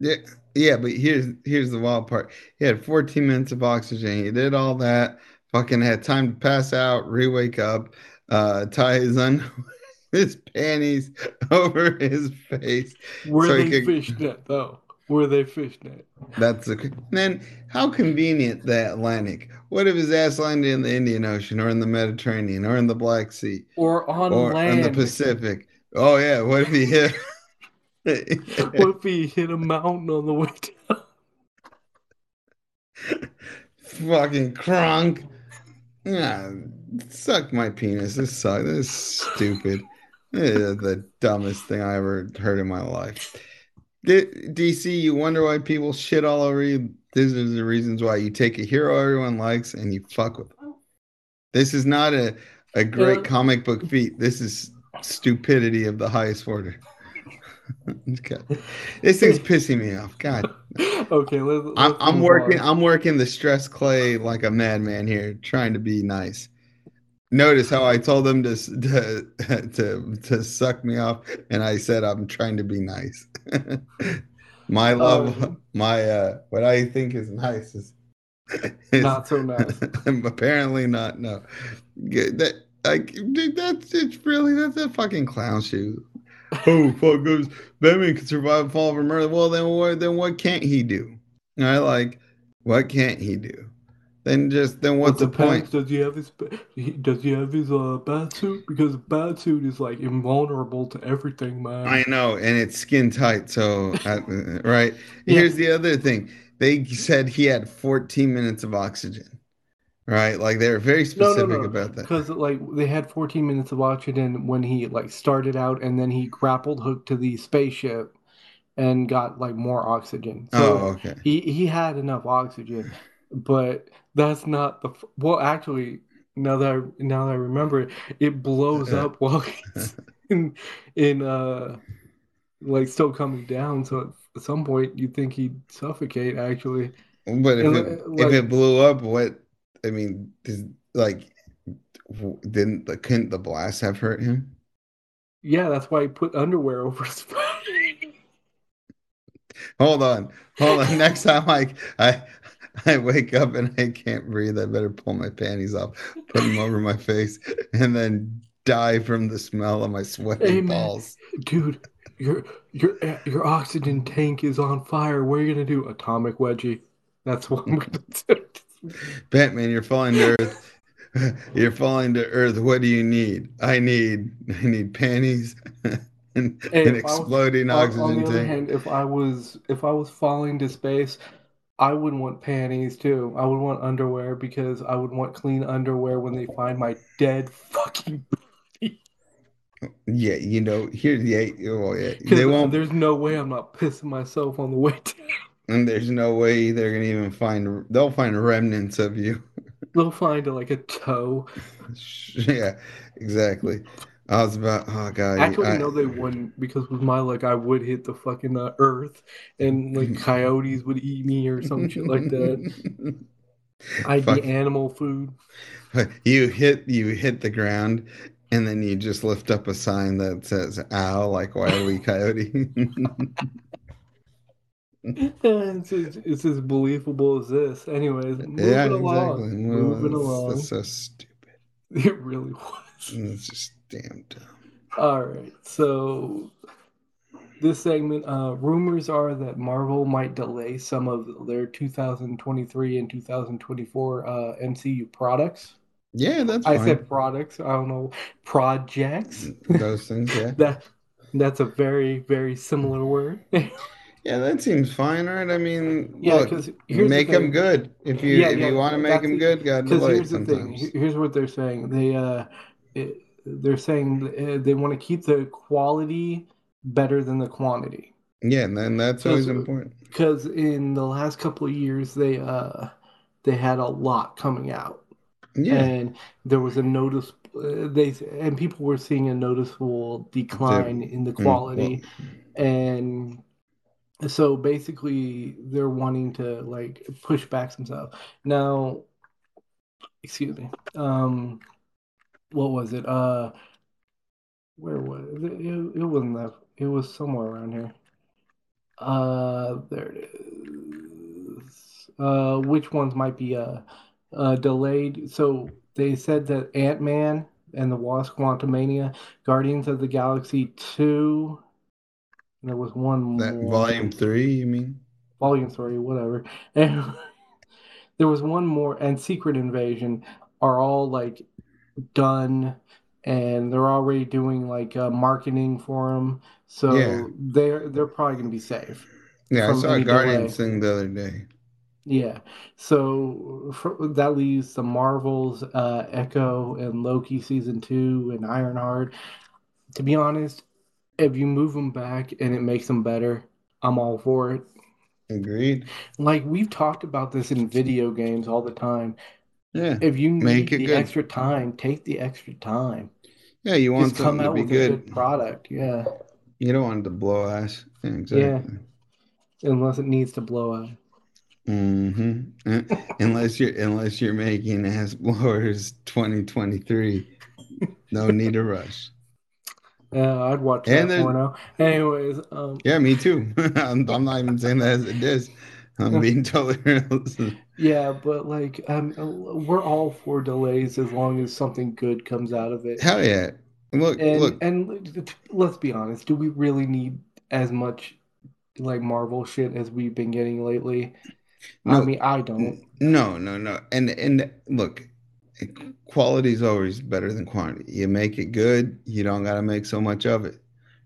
B: Yeah, yeah, but here's here's the wild part. He had 14 minutes of oxygen. He did all that. Fucking had time to pass out, re-wake up, uh, tie his un *laughs* his panties *laughs* over his face.
A: Were
B: So
A: they
B: could-
A: fishnet though? Were they fishnet?
B: That's the then how convenient the Atlantic. What if his ass landed in the Indian Ocean or in the Mediterranean or in the Black Sea
A: Or on
B: or in the? Pacific? Oh yeah, what if he hit? *laughs*
A: What if he hit a mountain on the way down?
B: Fucking crunk. Yeah, suck my penis. This sucks. This is stupid. This is the dumbest thing I ever heard in my life. D- DC, you wonder why people shit all over you. These are the reasons why you take a hero everyone likes and you fuck with them. This is not a, a great comic book feat. This is stupidity of the highest order. *laughs* God. This thing's *laughs* pissing me off. God
A: Okay, let's.
B: I'm,
A: let's
B: I'm
A: move
B: working.
A: on.
B: I'm working the stress clay like a madman here, trying to be nice. Notice how I told them to *laughs* to to, to suck me off, and I said I'm trying to be nice. my love,
A: Um,
B: my uh, what I think is nice is, is
A: Not so nice.
B: apparently not. No, that like dude, that's it's really that's a fucking clown shoe. *laughs* Oh fuck goes Batman can survive a fall from Earth. Well then what then what can't he do? I like what can't he do? then just then what's the point?
A: Does he have his Does he have his uh bat suit? Because a bat suit is like invulnerable to everything, man.
B: I know, and it's skin tight. So, uh, right. *laughs*
A: Yeah.
B: Here's the other thing. They said he had 14 minutes of oxygen. Right? Like they were very
A: No, no,
B: specific
A: no.
B: about that.
A: Because like they had 14 minutes to watch it, and when he like started out, and then he grappled hooked to the spaceship and got like more oxygen.
B: Oh,
A: So
B: okay.
A: he he had enough oxygen, but that's not the f- well. Actually, now that I, now that I remember it, it blows up *laughs* while he's in in uh like still coming down. So at some point you think he'd suffocate. Actually,
B: But if
A: And,
B: it
A: uh,
B: if it blew up, what I mean, like didn't the couldn't the blast have hurt him?
A: yeah, that's why he put underwear over his *laughs* face.
B: Hold on, hold on. *laughs* Next time like, I I wake up and I can't breathe, I better pull my panties off, put them over my face, and then die from the smell of my sweaty
A: Hey,
B: balls.
A: Dude, your your eh, your oxygen tank is on fire. What are you gonna do? Atomic wedgie. That's what I'm gonna *laughs* do. *laughs*
B: Batman, you're falling to earth. *laughs* You're falling to earth. What do you need? I need I need panties *laughs* and
A: Hey,
B: an
A: was-
B: exploding
A: On,
B: oxygen
A: on the other
B: tank.
A: hand, if I was if I was falling to space, I would want panties too. I would want underwear because I would want clean underwear when they find my dead fucking.
B: Yeah, you know, here, yeah, well, yeah, they won't,
A: there's no way I'm not pissing myself on the way down.
B: And there's no way they're gonna even find. They'll find remnants of you. *laughs*
A: They'll find like a toe. *laughs*
B: Yeah, exactly. I was about. Oh god,
A: Actually,
B: I-
A: no, they wouldn't because with my luck, I would hit the fucking uh, earth, and like *laughs* coyotes would eat me or some shit like that. I'd
B: Fuck.
A: be animal food.
B: You hit you hit the ground, and then you just lift up a sign that says "Ow," like Wile E. Coyote. *laughs*
A: it's, as, it's as believable as this. Anyways, moving
B: yeah,
A: along.
B: exactly. Well,
A: Moving
B: that's,
A: along.
B: that's so stupid. *laughs*
A: It really was.
B: It's just damn dumb.
A: All right, so this segment, uh, rumors are that Marvel might delay some of their 2023 and 2024 uh, MCU products.
B: Yeah, that's
A: I
B: fine.
A: said products. I don't know projects.
B: Those things, yeah. *laughs*
A: that that's a very very similar word.
B: Yeah, that seems fine, right? I mean,
A: yeah,
B: look, make
A: the
B: them good. If you
A: Yeah,
B: if
A: yeah,
B: you want to make them good, gotta
A: Because here's the thing.
B: sometimes.
A: Here's what they're saying. They uh, it, they're saying uh, they want to keep the quality better than the quantity.
B: Yeah, and then that's always important.
A: Because in the last couple of years, they uh, they had a lot coming out,
B: Yeah,
A: and there was a notice. Uh, they and people were seeing a noticeable decline in the
B: Mm,
A: quality, and so basically they're wanting to like push back some stuff. Now, excuse me. Um, what was it? Uh, where was it? It, it wasn't that. It was somewhere around here. Uh, there it is. Uh, which ones might be uh, uh delayed? So they said that Ant-Man and the Wasp: Quantumania, Guardians of the Galaxy 2. There was one
B: that
A: more.
B: volume three, you mean?
A: Volume 3, whatever. And *laughs* there was one more, and Secret Invasion are all like done, and they're already doing like uh, marketing for them. So
B: Yeah.
A: they're they're probably gonna be safe.
B: Yeah, I saw a Guardians
A: delay.
B: thing the other day.
A: Yeah. So for, that leaves the Marvels, uh, Echo, and Loki season two, and Ironheart. To be honest, if you move them back and it makes them better, I'm all for it.
B: Agreed.
A: Like we've talked about this in video games all the time.
B: Yeah,
A: If you need
B: Make it
A: the
B: good.
A: extra time, take the extra time.
B: yeah. You want
A: Just come out
B: be
A: with a
B: good.
A: good product. Yeah.
B: You don't want it to blow ass. Yeah, exactly.
A: Unless it needs to blow out.
B: hmm *laughs* unless you're unless you're making ass *laughs* blowers 2023, no need to rush.
A: Yeah, I'd watch
B: And
A: that porno. Anyways, um,
B: Yeah, me too. *laughs* I'm, I'm not even saying that as it is. I'm *laughs* being totally real.
A: yeah, but like, um, we're all for delays as long as something good comes out of it.
B: Hell yeah. Look,
A: And
B: look.
A: and let's be honest, do we really need as much like Marvel shit as we've been getting lately? No, I mean, I don't.
B: No, no, no. And and look, quality is always better than quantity. You make it good, you don't got to make so much of it,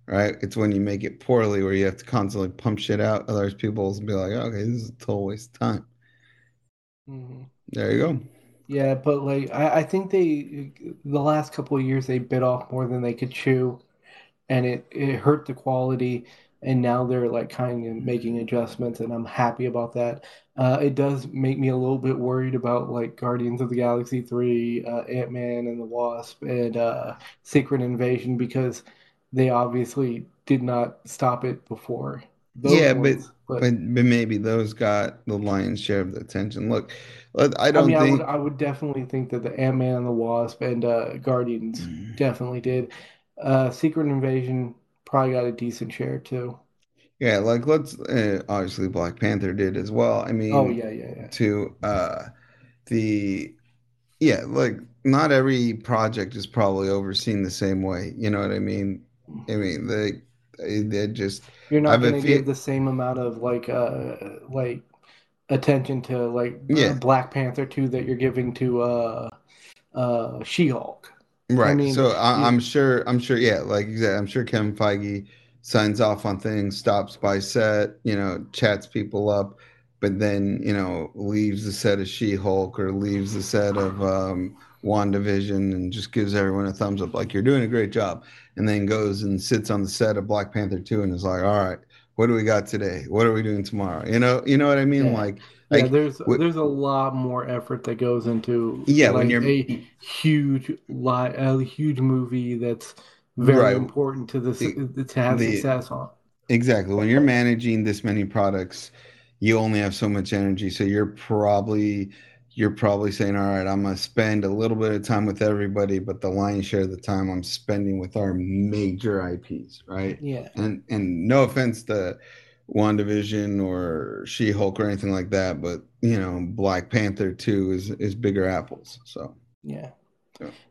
B: right? It's when you make it poorly where you have to constantly pump shit out. Otherwise, people will be like, okay, this is a total waste of time. Mm-hmm. There you go.
A: Yeah, but like I, I think they the last couple of years they bit off more than they could chew, and it it hurt the quality. And now they're like kind of making adjustments, and I'm happy about that. Uh, it does make me a little bit worried about like Guardians of the Galaxy 3, uh, Ant Man and the Wasp, and uh, Secret Invasion because they obviously did not stop it before.
B: Those yeah, ones, but, but, but maybe those got the lion's share of the attention. Look, I don't I mean, think
A: I would, I would definitely think that the Ant Man and the Wasp and uh, Guardians mm. definitely did. Uh, Secret Invasion probably got a decent share too.
B: Yeah, like let's uh, obviously Black Panther did as well. I mean,
A: oh yeah, yeah, yeah.
B: To uh, the yeah, like not every project is probably overseen the same way. You know what I mean? I mean they they just
A: you're not going to give the same amount of like uh like attention to like yeah. Black Panther two that you're giving to uh uh She Hulk.
B: Right. I mean, so I, am sure I'm sure yeah like exactly I'm sure Kevin Feige signs off on things, stops by set, you know, chats people up, but then, you know, leaves the set of She Hulk or leaves the set of um, WandaVision and just gives everyone a thumbs up, like, you're doing a great job. And then goes and sits on the set of Black Panther 2 and is like, all right, what do we got today? What are we doing tomorrow? You know, you know what I mean? Yeah. Like,
A: yeah, there's there's a lot more effort that goes into
B: yeah like when you're
A: a huge li- a huge movie that's very right. important to the to have the, success on.
B: Exactly. When you're managing this many products, you only have so much energy. So you're probably you're probably saying, all right, I'm gonna spend a little bit of time with everybody, but the lion's share of the time I'm spending with our major IPs, right?
A: Yeah.
B: And and no offense to WandaVision or She-Hulk or anything like that, but you know, Black Panther 2 is is bigger apples. So
A: yeah.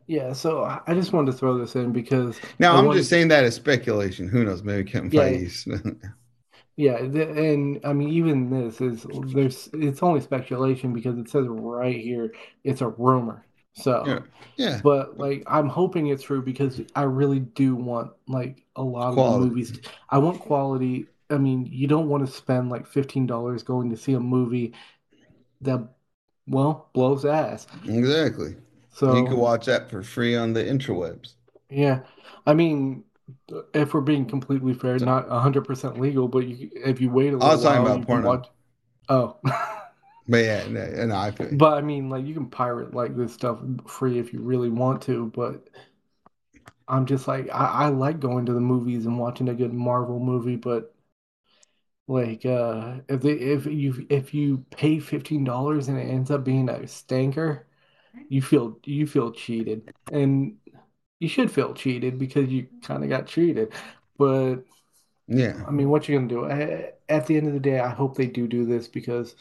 A: Yeah, so I just wanted to throw this in because
B: now I am wanted... just saying that as speculation. Who knows? Maybe Kevin yeah. Feige. *laughs*
A: yeah, and I mean, even this is there's it's only speculation because it says right here it's a rumor. So
B: yeah, yeah.
A: But like, I'm hoping it's true because I really do want like a lot quality. of the movies. I want quality. I mean, you don't want to spend like fifteen dollars going to see a movie that well blows ass.
B: Exactly. So you can watch that for free on the interwebs.
A: Yeah, I mean, if we're being completely fair, not hundred percent legal, but you, if you wait a little, I was talking while, about porno. Watch... Oh. *laughs*
B: but yeah, no, no, I feel.
A: But I mean, like you can pirate like this stuff free if you really want to, but I'm just like I, I like going to the movies and watching a good Marvel movie, but like uh if they if you if you pay fifteen dollars and it ends up being a stanker you feel you feel cheated, and you should feel cheated because you kind of got cheated. But
B: yeah,
A: I mean, what you gonna do? At the end of the day, I hope they do do this because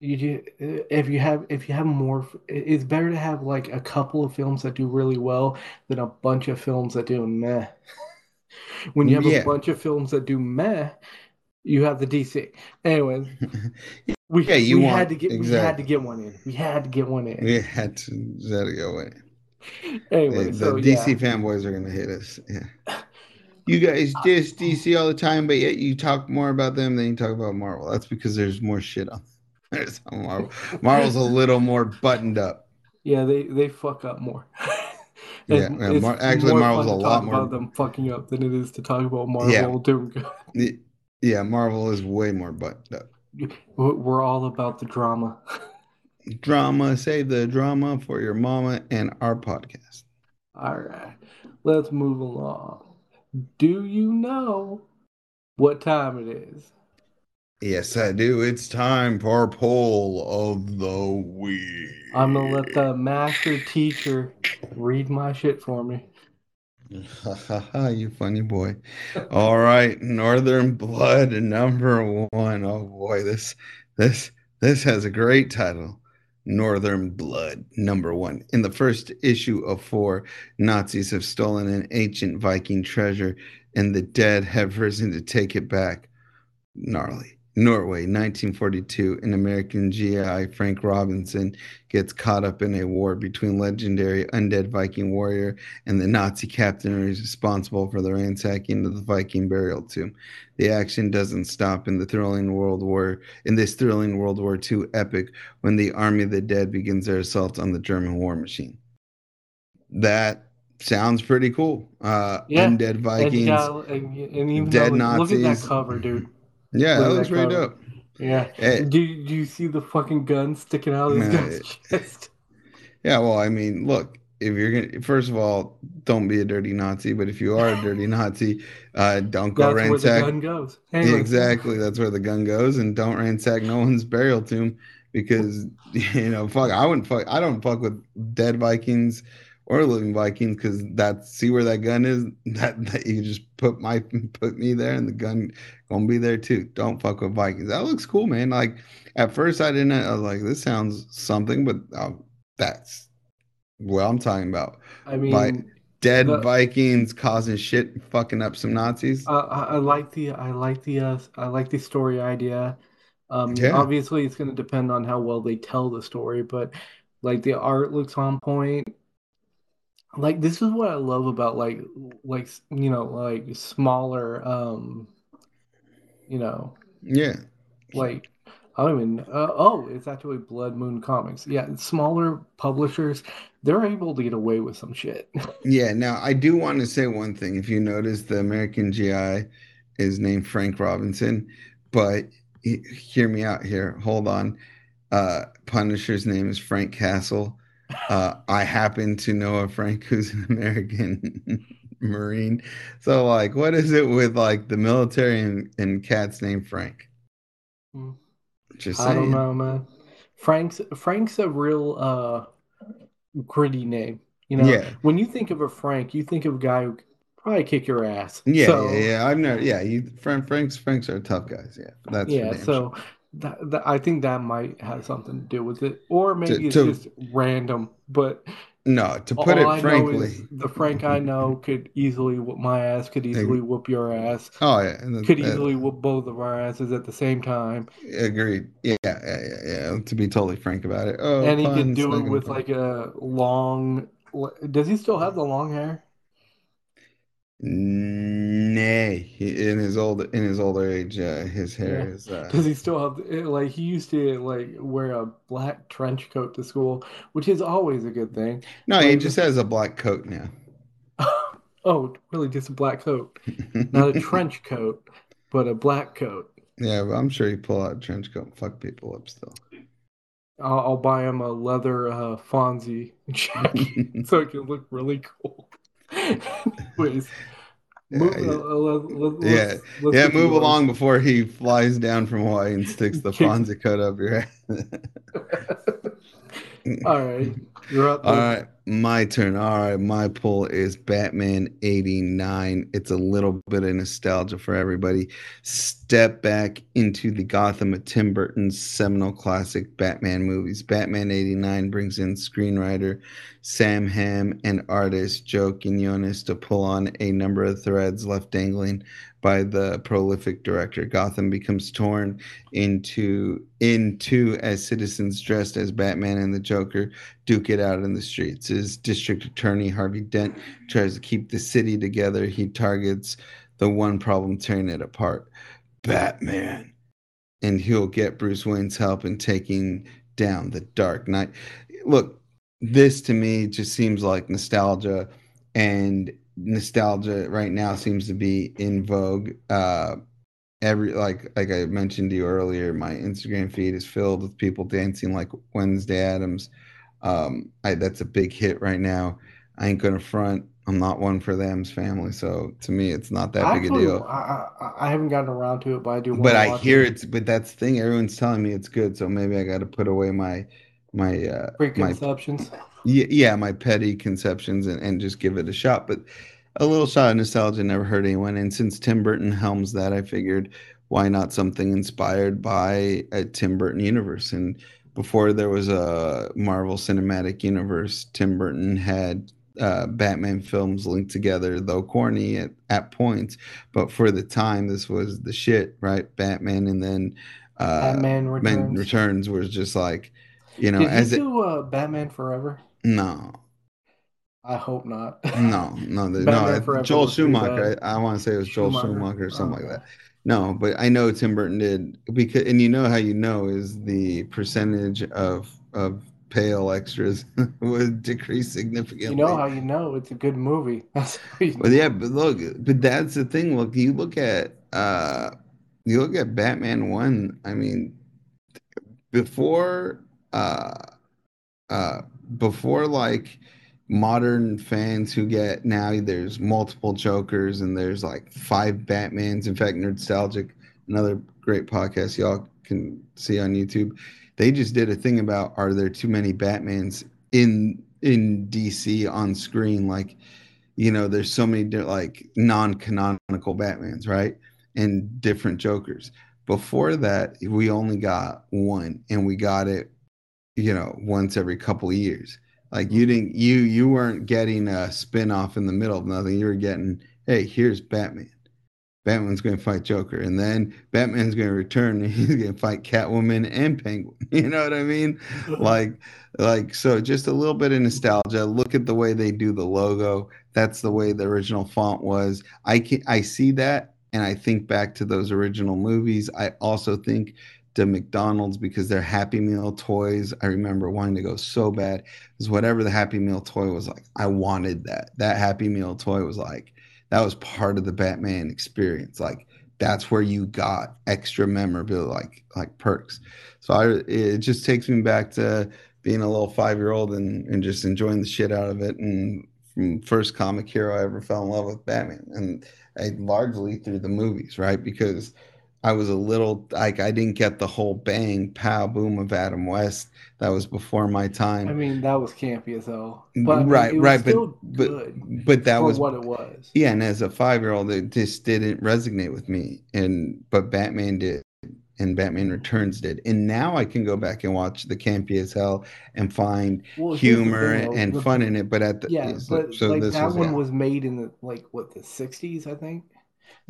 A: you if you have if you have more, it's better to have like a couple of films that do really well than a bunch of films that do meh. *laughs* when you have yeah. a bunch of films that do meh, you have the DC. Anyway, *laughs* we, yeah, you we want, had to get exactly. we had to get one in. We had to get one in.
B: We had to, had to go in. *laughs*
A: Anyway,
B: the,
A: so,
B: DC yeah. fanboys are gonna hit us. Yeah. You guys *laughs* diss DC all the time, but yet you talk more about them than you talk about Marvel. That's because there's more shit on. There's on Marvel. Marvel's a little more buttoned up.
A: Yeah, they they fuck up more.
B: yeah, yeah Mar- actually, Marvel's a lot more
A: about them fucking up than it is to talk about Marvel yeah. doing good.
B: Yeah, Marvel is way more buttoned up.
A: We're all about the drama. *laughs*
B: drama, save the drama for your mama and our podcast.
A: All right, let's move along. Do you know what time it is?
B: Yes, I do. It's time for poll of the week.
A: I'm gonna let the master teacher read my shit for me. *laughs*
B: you funny boy. All right, Northern Blood number one. Oh boy, this this this has a great title. Northern Blood number one. In the first issue of four, Nazis have stolen an ancient Viking treasure, and the dead have risen to take it back. Gnarly. Norway, 1942, an American GI, Frank Robinson, gets caught up in a war between legendary undead Viking warrior and the Nazi captain responsible for the ransacking of the Viking burial tomb. The action doesn't stop in the thrilling World War in this thrilling World War II epic when the Army of the Dead begins their assault on the German war machine. That sounds pretty cool. Uh, yeah. Undead Vikings, and, and, and dead
A: though,
B: Nazis.
A: Look at that cover, dude.
B: Yeah, that looks really dope.
A: Yeah. Hey. Do, do you see the fucking gun sticking out of this guy's chest? *laughs*
B: Yeah, well, I mean, look, if you're gonna first of all, don't be a dirty Nazi, but if you are a dirty *laughs* Nazi, uh, don't go
A: that's ransack. Where the gun goes.
B: Anyway. Exactly, that's where the gun goes, and don't ransack no one's burial tomb because *laughs* you know, fuck, I wouldn't fuck, I don't fuck with dead Vikings or living Vikings because that see where that gun is. *laughs* That, that you just put my put me there, and the gun gonna be there too. Don't fuck with Vikings. That looks cool, man. Like at first I didn't. I was like, this sounds something, but uh, that's what I'm talking about.
A: I mean,
B: dead the, Vikings causing shit, fucking up some Nazis.
A: Uh, I, I, like the I like the uh, I like the story idea. Um, yeah. Obviously, it's going to depend on how well they tell the story, but like the art looks on point like this is what I love about like like you know like smaller um you know
B: yeah.
A: like I don't even uh, oh it's actually Blood Moon Comics. Yeah smaller publishers they're able to get away with some shit. *laughs*
B: Yeah now I do want to say one thing. If you notice the American GI is named Frank Robinson but hear me out here. Hold on. Uh Punisher's name is Frank Castle uh, I happen to know a Frank *laughs* who's an American Marine. So, like, what is it with like the military and, and cats named Frank?
A: Hmm. Just I don't know, man. Frank's Frank's a real uh gritty name. You know, yeah. when you think of a Frank, you think of a guy who probably kick your ass.
B: Yeah, so, yeah, yeah. I've never. Yeah, you Frank Franks Franks are tough guys. Yeah, that's
A: yeah. So sure that, that, I think that might have something to do with it, or maybe to, it's to, just random. But
B: no, to put it I frankly,
A: the Frank I know *laughs* could easily whoop my ass, could easily whoop your ass.
B: Oh yeah,
A: could uh, easily whoop both of our asses at the same time.
B: Agreed. Yeah, yeah, yeah. yeah. To be totally frank about it. Oh,
A: and he could do it with like a long. Does he still have the long hair?
B: Nay, in his old in his older age, uh, his hair yeah. is. Uh...
A: Does he still have eh, like he used to like wear a black trench coat to school, which is always a good thing.
B: No, like, he just has a black coat now. *laughs*
A: oh, really? Just a black coat, not a *laughs* trench coat, but a black coat.
B: Yeah, but I'm sure he pull out a trench coat and fuck people up still.
A: I'll, I'll buy him a leather uh, Fonzie *laughs* jacket so it can look really cool. Anyways,
B: Move, yeah, uh, let, yeah, let's, let's yeah. Move along before he flies down from Hawaii and sticks the *laughs* Fonzie cut up your *laughs* head. *laughs*
A: All right, you're up.
B: All right, my turn. All right, my pull is Batman 89. It's a little bit of nostalgia for everybody. Step back into the Gotham of Tim Burton's seminal classic Batman movies. Batman 89 brings in screenwriter Sam Hamm and artist Joe Quinones to pull on a number of threads left dangling by the prolific director. Gotham becomes torn into into as citizens dressed as Batman and the Joker duke it out in the streets. His district attorney Harvey Dent tries to keep the city together. He targets the one problem tearing it apart, Batman, and he'll get Bruce Wayne's help in taking down the Dark Knight. Look, this to me just seems like nostalgia and nostalgia right now seems to be in vogue. Uh, every like like I mentioned to you earlier, my Instagram feed is filled with people dancing like Wednesday Addams. Um, I, that's a big hit right now. I ain't gonna front. I'm not one for them's family, so to me, it's not that big a deal.
A: I, I, I haven't gotten around to it, but I do.
B: But I hear it. it's. But that's the thing. Everyone's telling me it's good, so maybe I got to put away my my uh,
A: preconceptions.
B: My, yeah, yeah, my petty conceptions and, and just give it a shot. But a little shot of nostalgia never hurt anyone. And since Tim Burton helms that, I figured why not something inspired by a Tim Burton universe? And before there was a Marvel Cinematic Universe, Tim Burton had uh, Batman films linked together, though corny at, at points. But for the time, this was the shit, right? Batman, and then uh,
A: Batman Returns.
B: Returns was just like, you know,
A: Did
B: as it.
A: do uh, Batman Forever?
B: No,
A: I hope not.
B: no, no, *laughs* no. Joel Schumacher. I, I want to say it was Joel
A: Schumacher.
B: Schumacher or something like
A: Okay.
B: that. No, but I know Tim Burton did because, and you know how you know is the percentage of of pale extras *laughs* would decrease significantly.
A: You know how you know it's a good movie. *laughs* That's how you
B: But yeah, but look, but that's the thing. Look, you look at uh you look at Batman one, I mean before uh uh before like modern fans who get now there's multiple Jokers and there's like five Batmans. In fact, Nostalgic, another great podcast y'all can see on YouTube. They just did a thing about are there too many Batmans in in DC on screen like you know there's so many like non-canonical batmans right and different jokers before that we only got one and we got it you know once every couple of years like you didn't you you weren't getting a spin-off in the middle of nothing. You were getting hey here's batman. Batman's going to fight joker and then batman's going to return and *laughs* he's going to fight catwoman and penguin. *laughs* You know what i mean? *laughs* Like like so just a little bit of nostalgia. Look at the way they do the logo. That's the way the original font was. I can i see that and i think back to those original movies. I also think to mcdonald's because their happy meal toys i remember wanting to go so bad because whatever the happy meal toy was like i wanted that that happy meal toy was like that was part of the batman experience like that's where you got extra memorabilia like like perks so i it just takes me back to being a little five year old and, and just enjoying the shit out of it. And from first comic hero I ever fell in love with Batman, and I largely through the movies, right? Because I was a little like I didn't get the whole bang pow boom of Adam West. That was before my time.
A: I mean, that was campy as hell. Mm, but I mean,
B: right,
A: it
B: right, but
A: still
B: but
A: good
B: but that was
A: what it was.
B: yeah. And as a five year old, it just didn't resonate with me. And but Batman did and Batman Returns did. And now I can go back and watch the campy as hell and find
A: Well,
B: humor
A: thing,
B: and
A: the-
B: fun in it. But at the
A: Yeah,
B: so,
A: but
B: so
A: like that
B: was,
A: one
B: yeah.
A: was made in the like what the '60s, I think.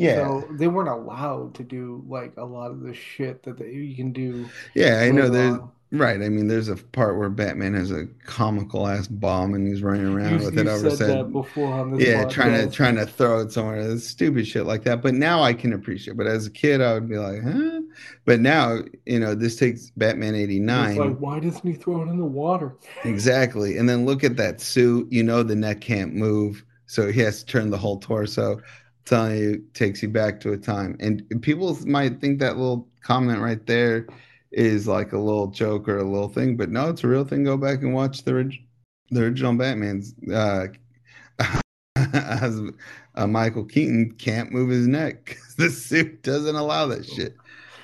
B: Yeah,
A: So they weren't allowed to do like a lot of the shit that they, you can do.
B: yeah. I know there's
A: on.
B: right. I mean, there's a part where Batman has a comical ass bomb and he's running around
A: You,
B: with
A: you
B: it over
A: said
B: his head.
A: before on this
B: Yeah, trying to trying to throw it somewhere. It's stupid shit like that. But now I can appreciate. But as a kid, I would be like, huh? But now, you know, this takes Batman
A: It's
B: '89.
A: like, why doesn't he throw it in the water?
B: Exactly. And then look at that suit. You know the neck can't move, so he has to turn the whole torso. Telling you, takes you back to a time. And people might think that little comment right there is like a little joke or a little thing, but no, it's a real thing. Go back and watch the orig- the original Batman's. Uh, *laughs* as uh, Michael Keaton can't move his neck. the suit doesn't allow that shit.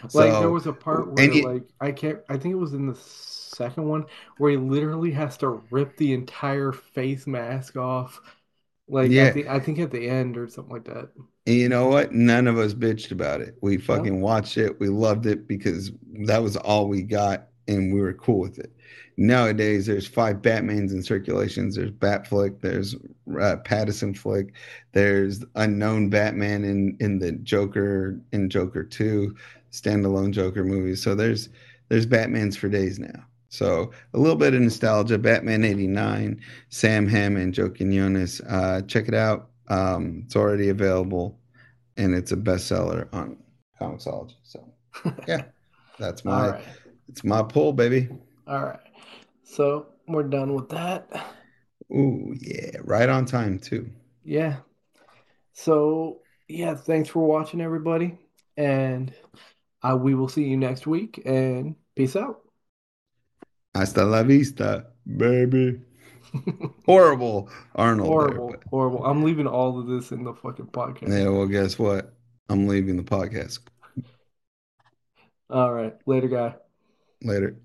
A: Like
B: So-
A: there was a part where like I can't I think it was in the second one where he literally has to rip the entire face mask off. Like
B: Yeah.
A: at the, I think at the end or something like that.
B: And you know what? None of us bitched about it. We fucking watched it. We loved it because that was all we got and we were cool with it. Nowadays, there's five Batmans in circulations. There's Batfleck, there's uh, Pattinson Flick, there's unknown Batman in in the Joker in Joker 2 standalone Joker movies. So there's there's Batmans for days now. So a little bit of nostalgia. Batman '89, Sam Hammond, Joe Quinones. Uh, check it out. Um, it's already available, and it's a bestseller on Comixology. So *laughs* yeah, that's my
A: right.
B: it's my pull, baby.
A: All right. So we're done with that.
B: Ooh yeah, right on time too.
A: Yeah. So yeah, thanks for watching everybody. And uh, we will see you next week and peace out.
B: Hasta la vista, baby. *laughs* Horrible Arnold.
A: horrible,
B: but-
A: horrible. I'm leaving all of this in the fucking podcast.
B: yeah, well, guess what? I'm leaving the podcast
A: All right. Later, guy.
B: later.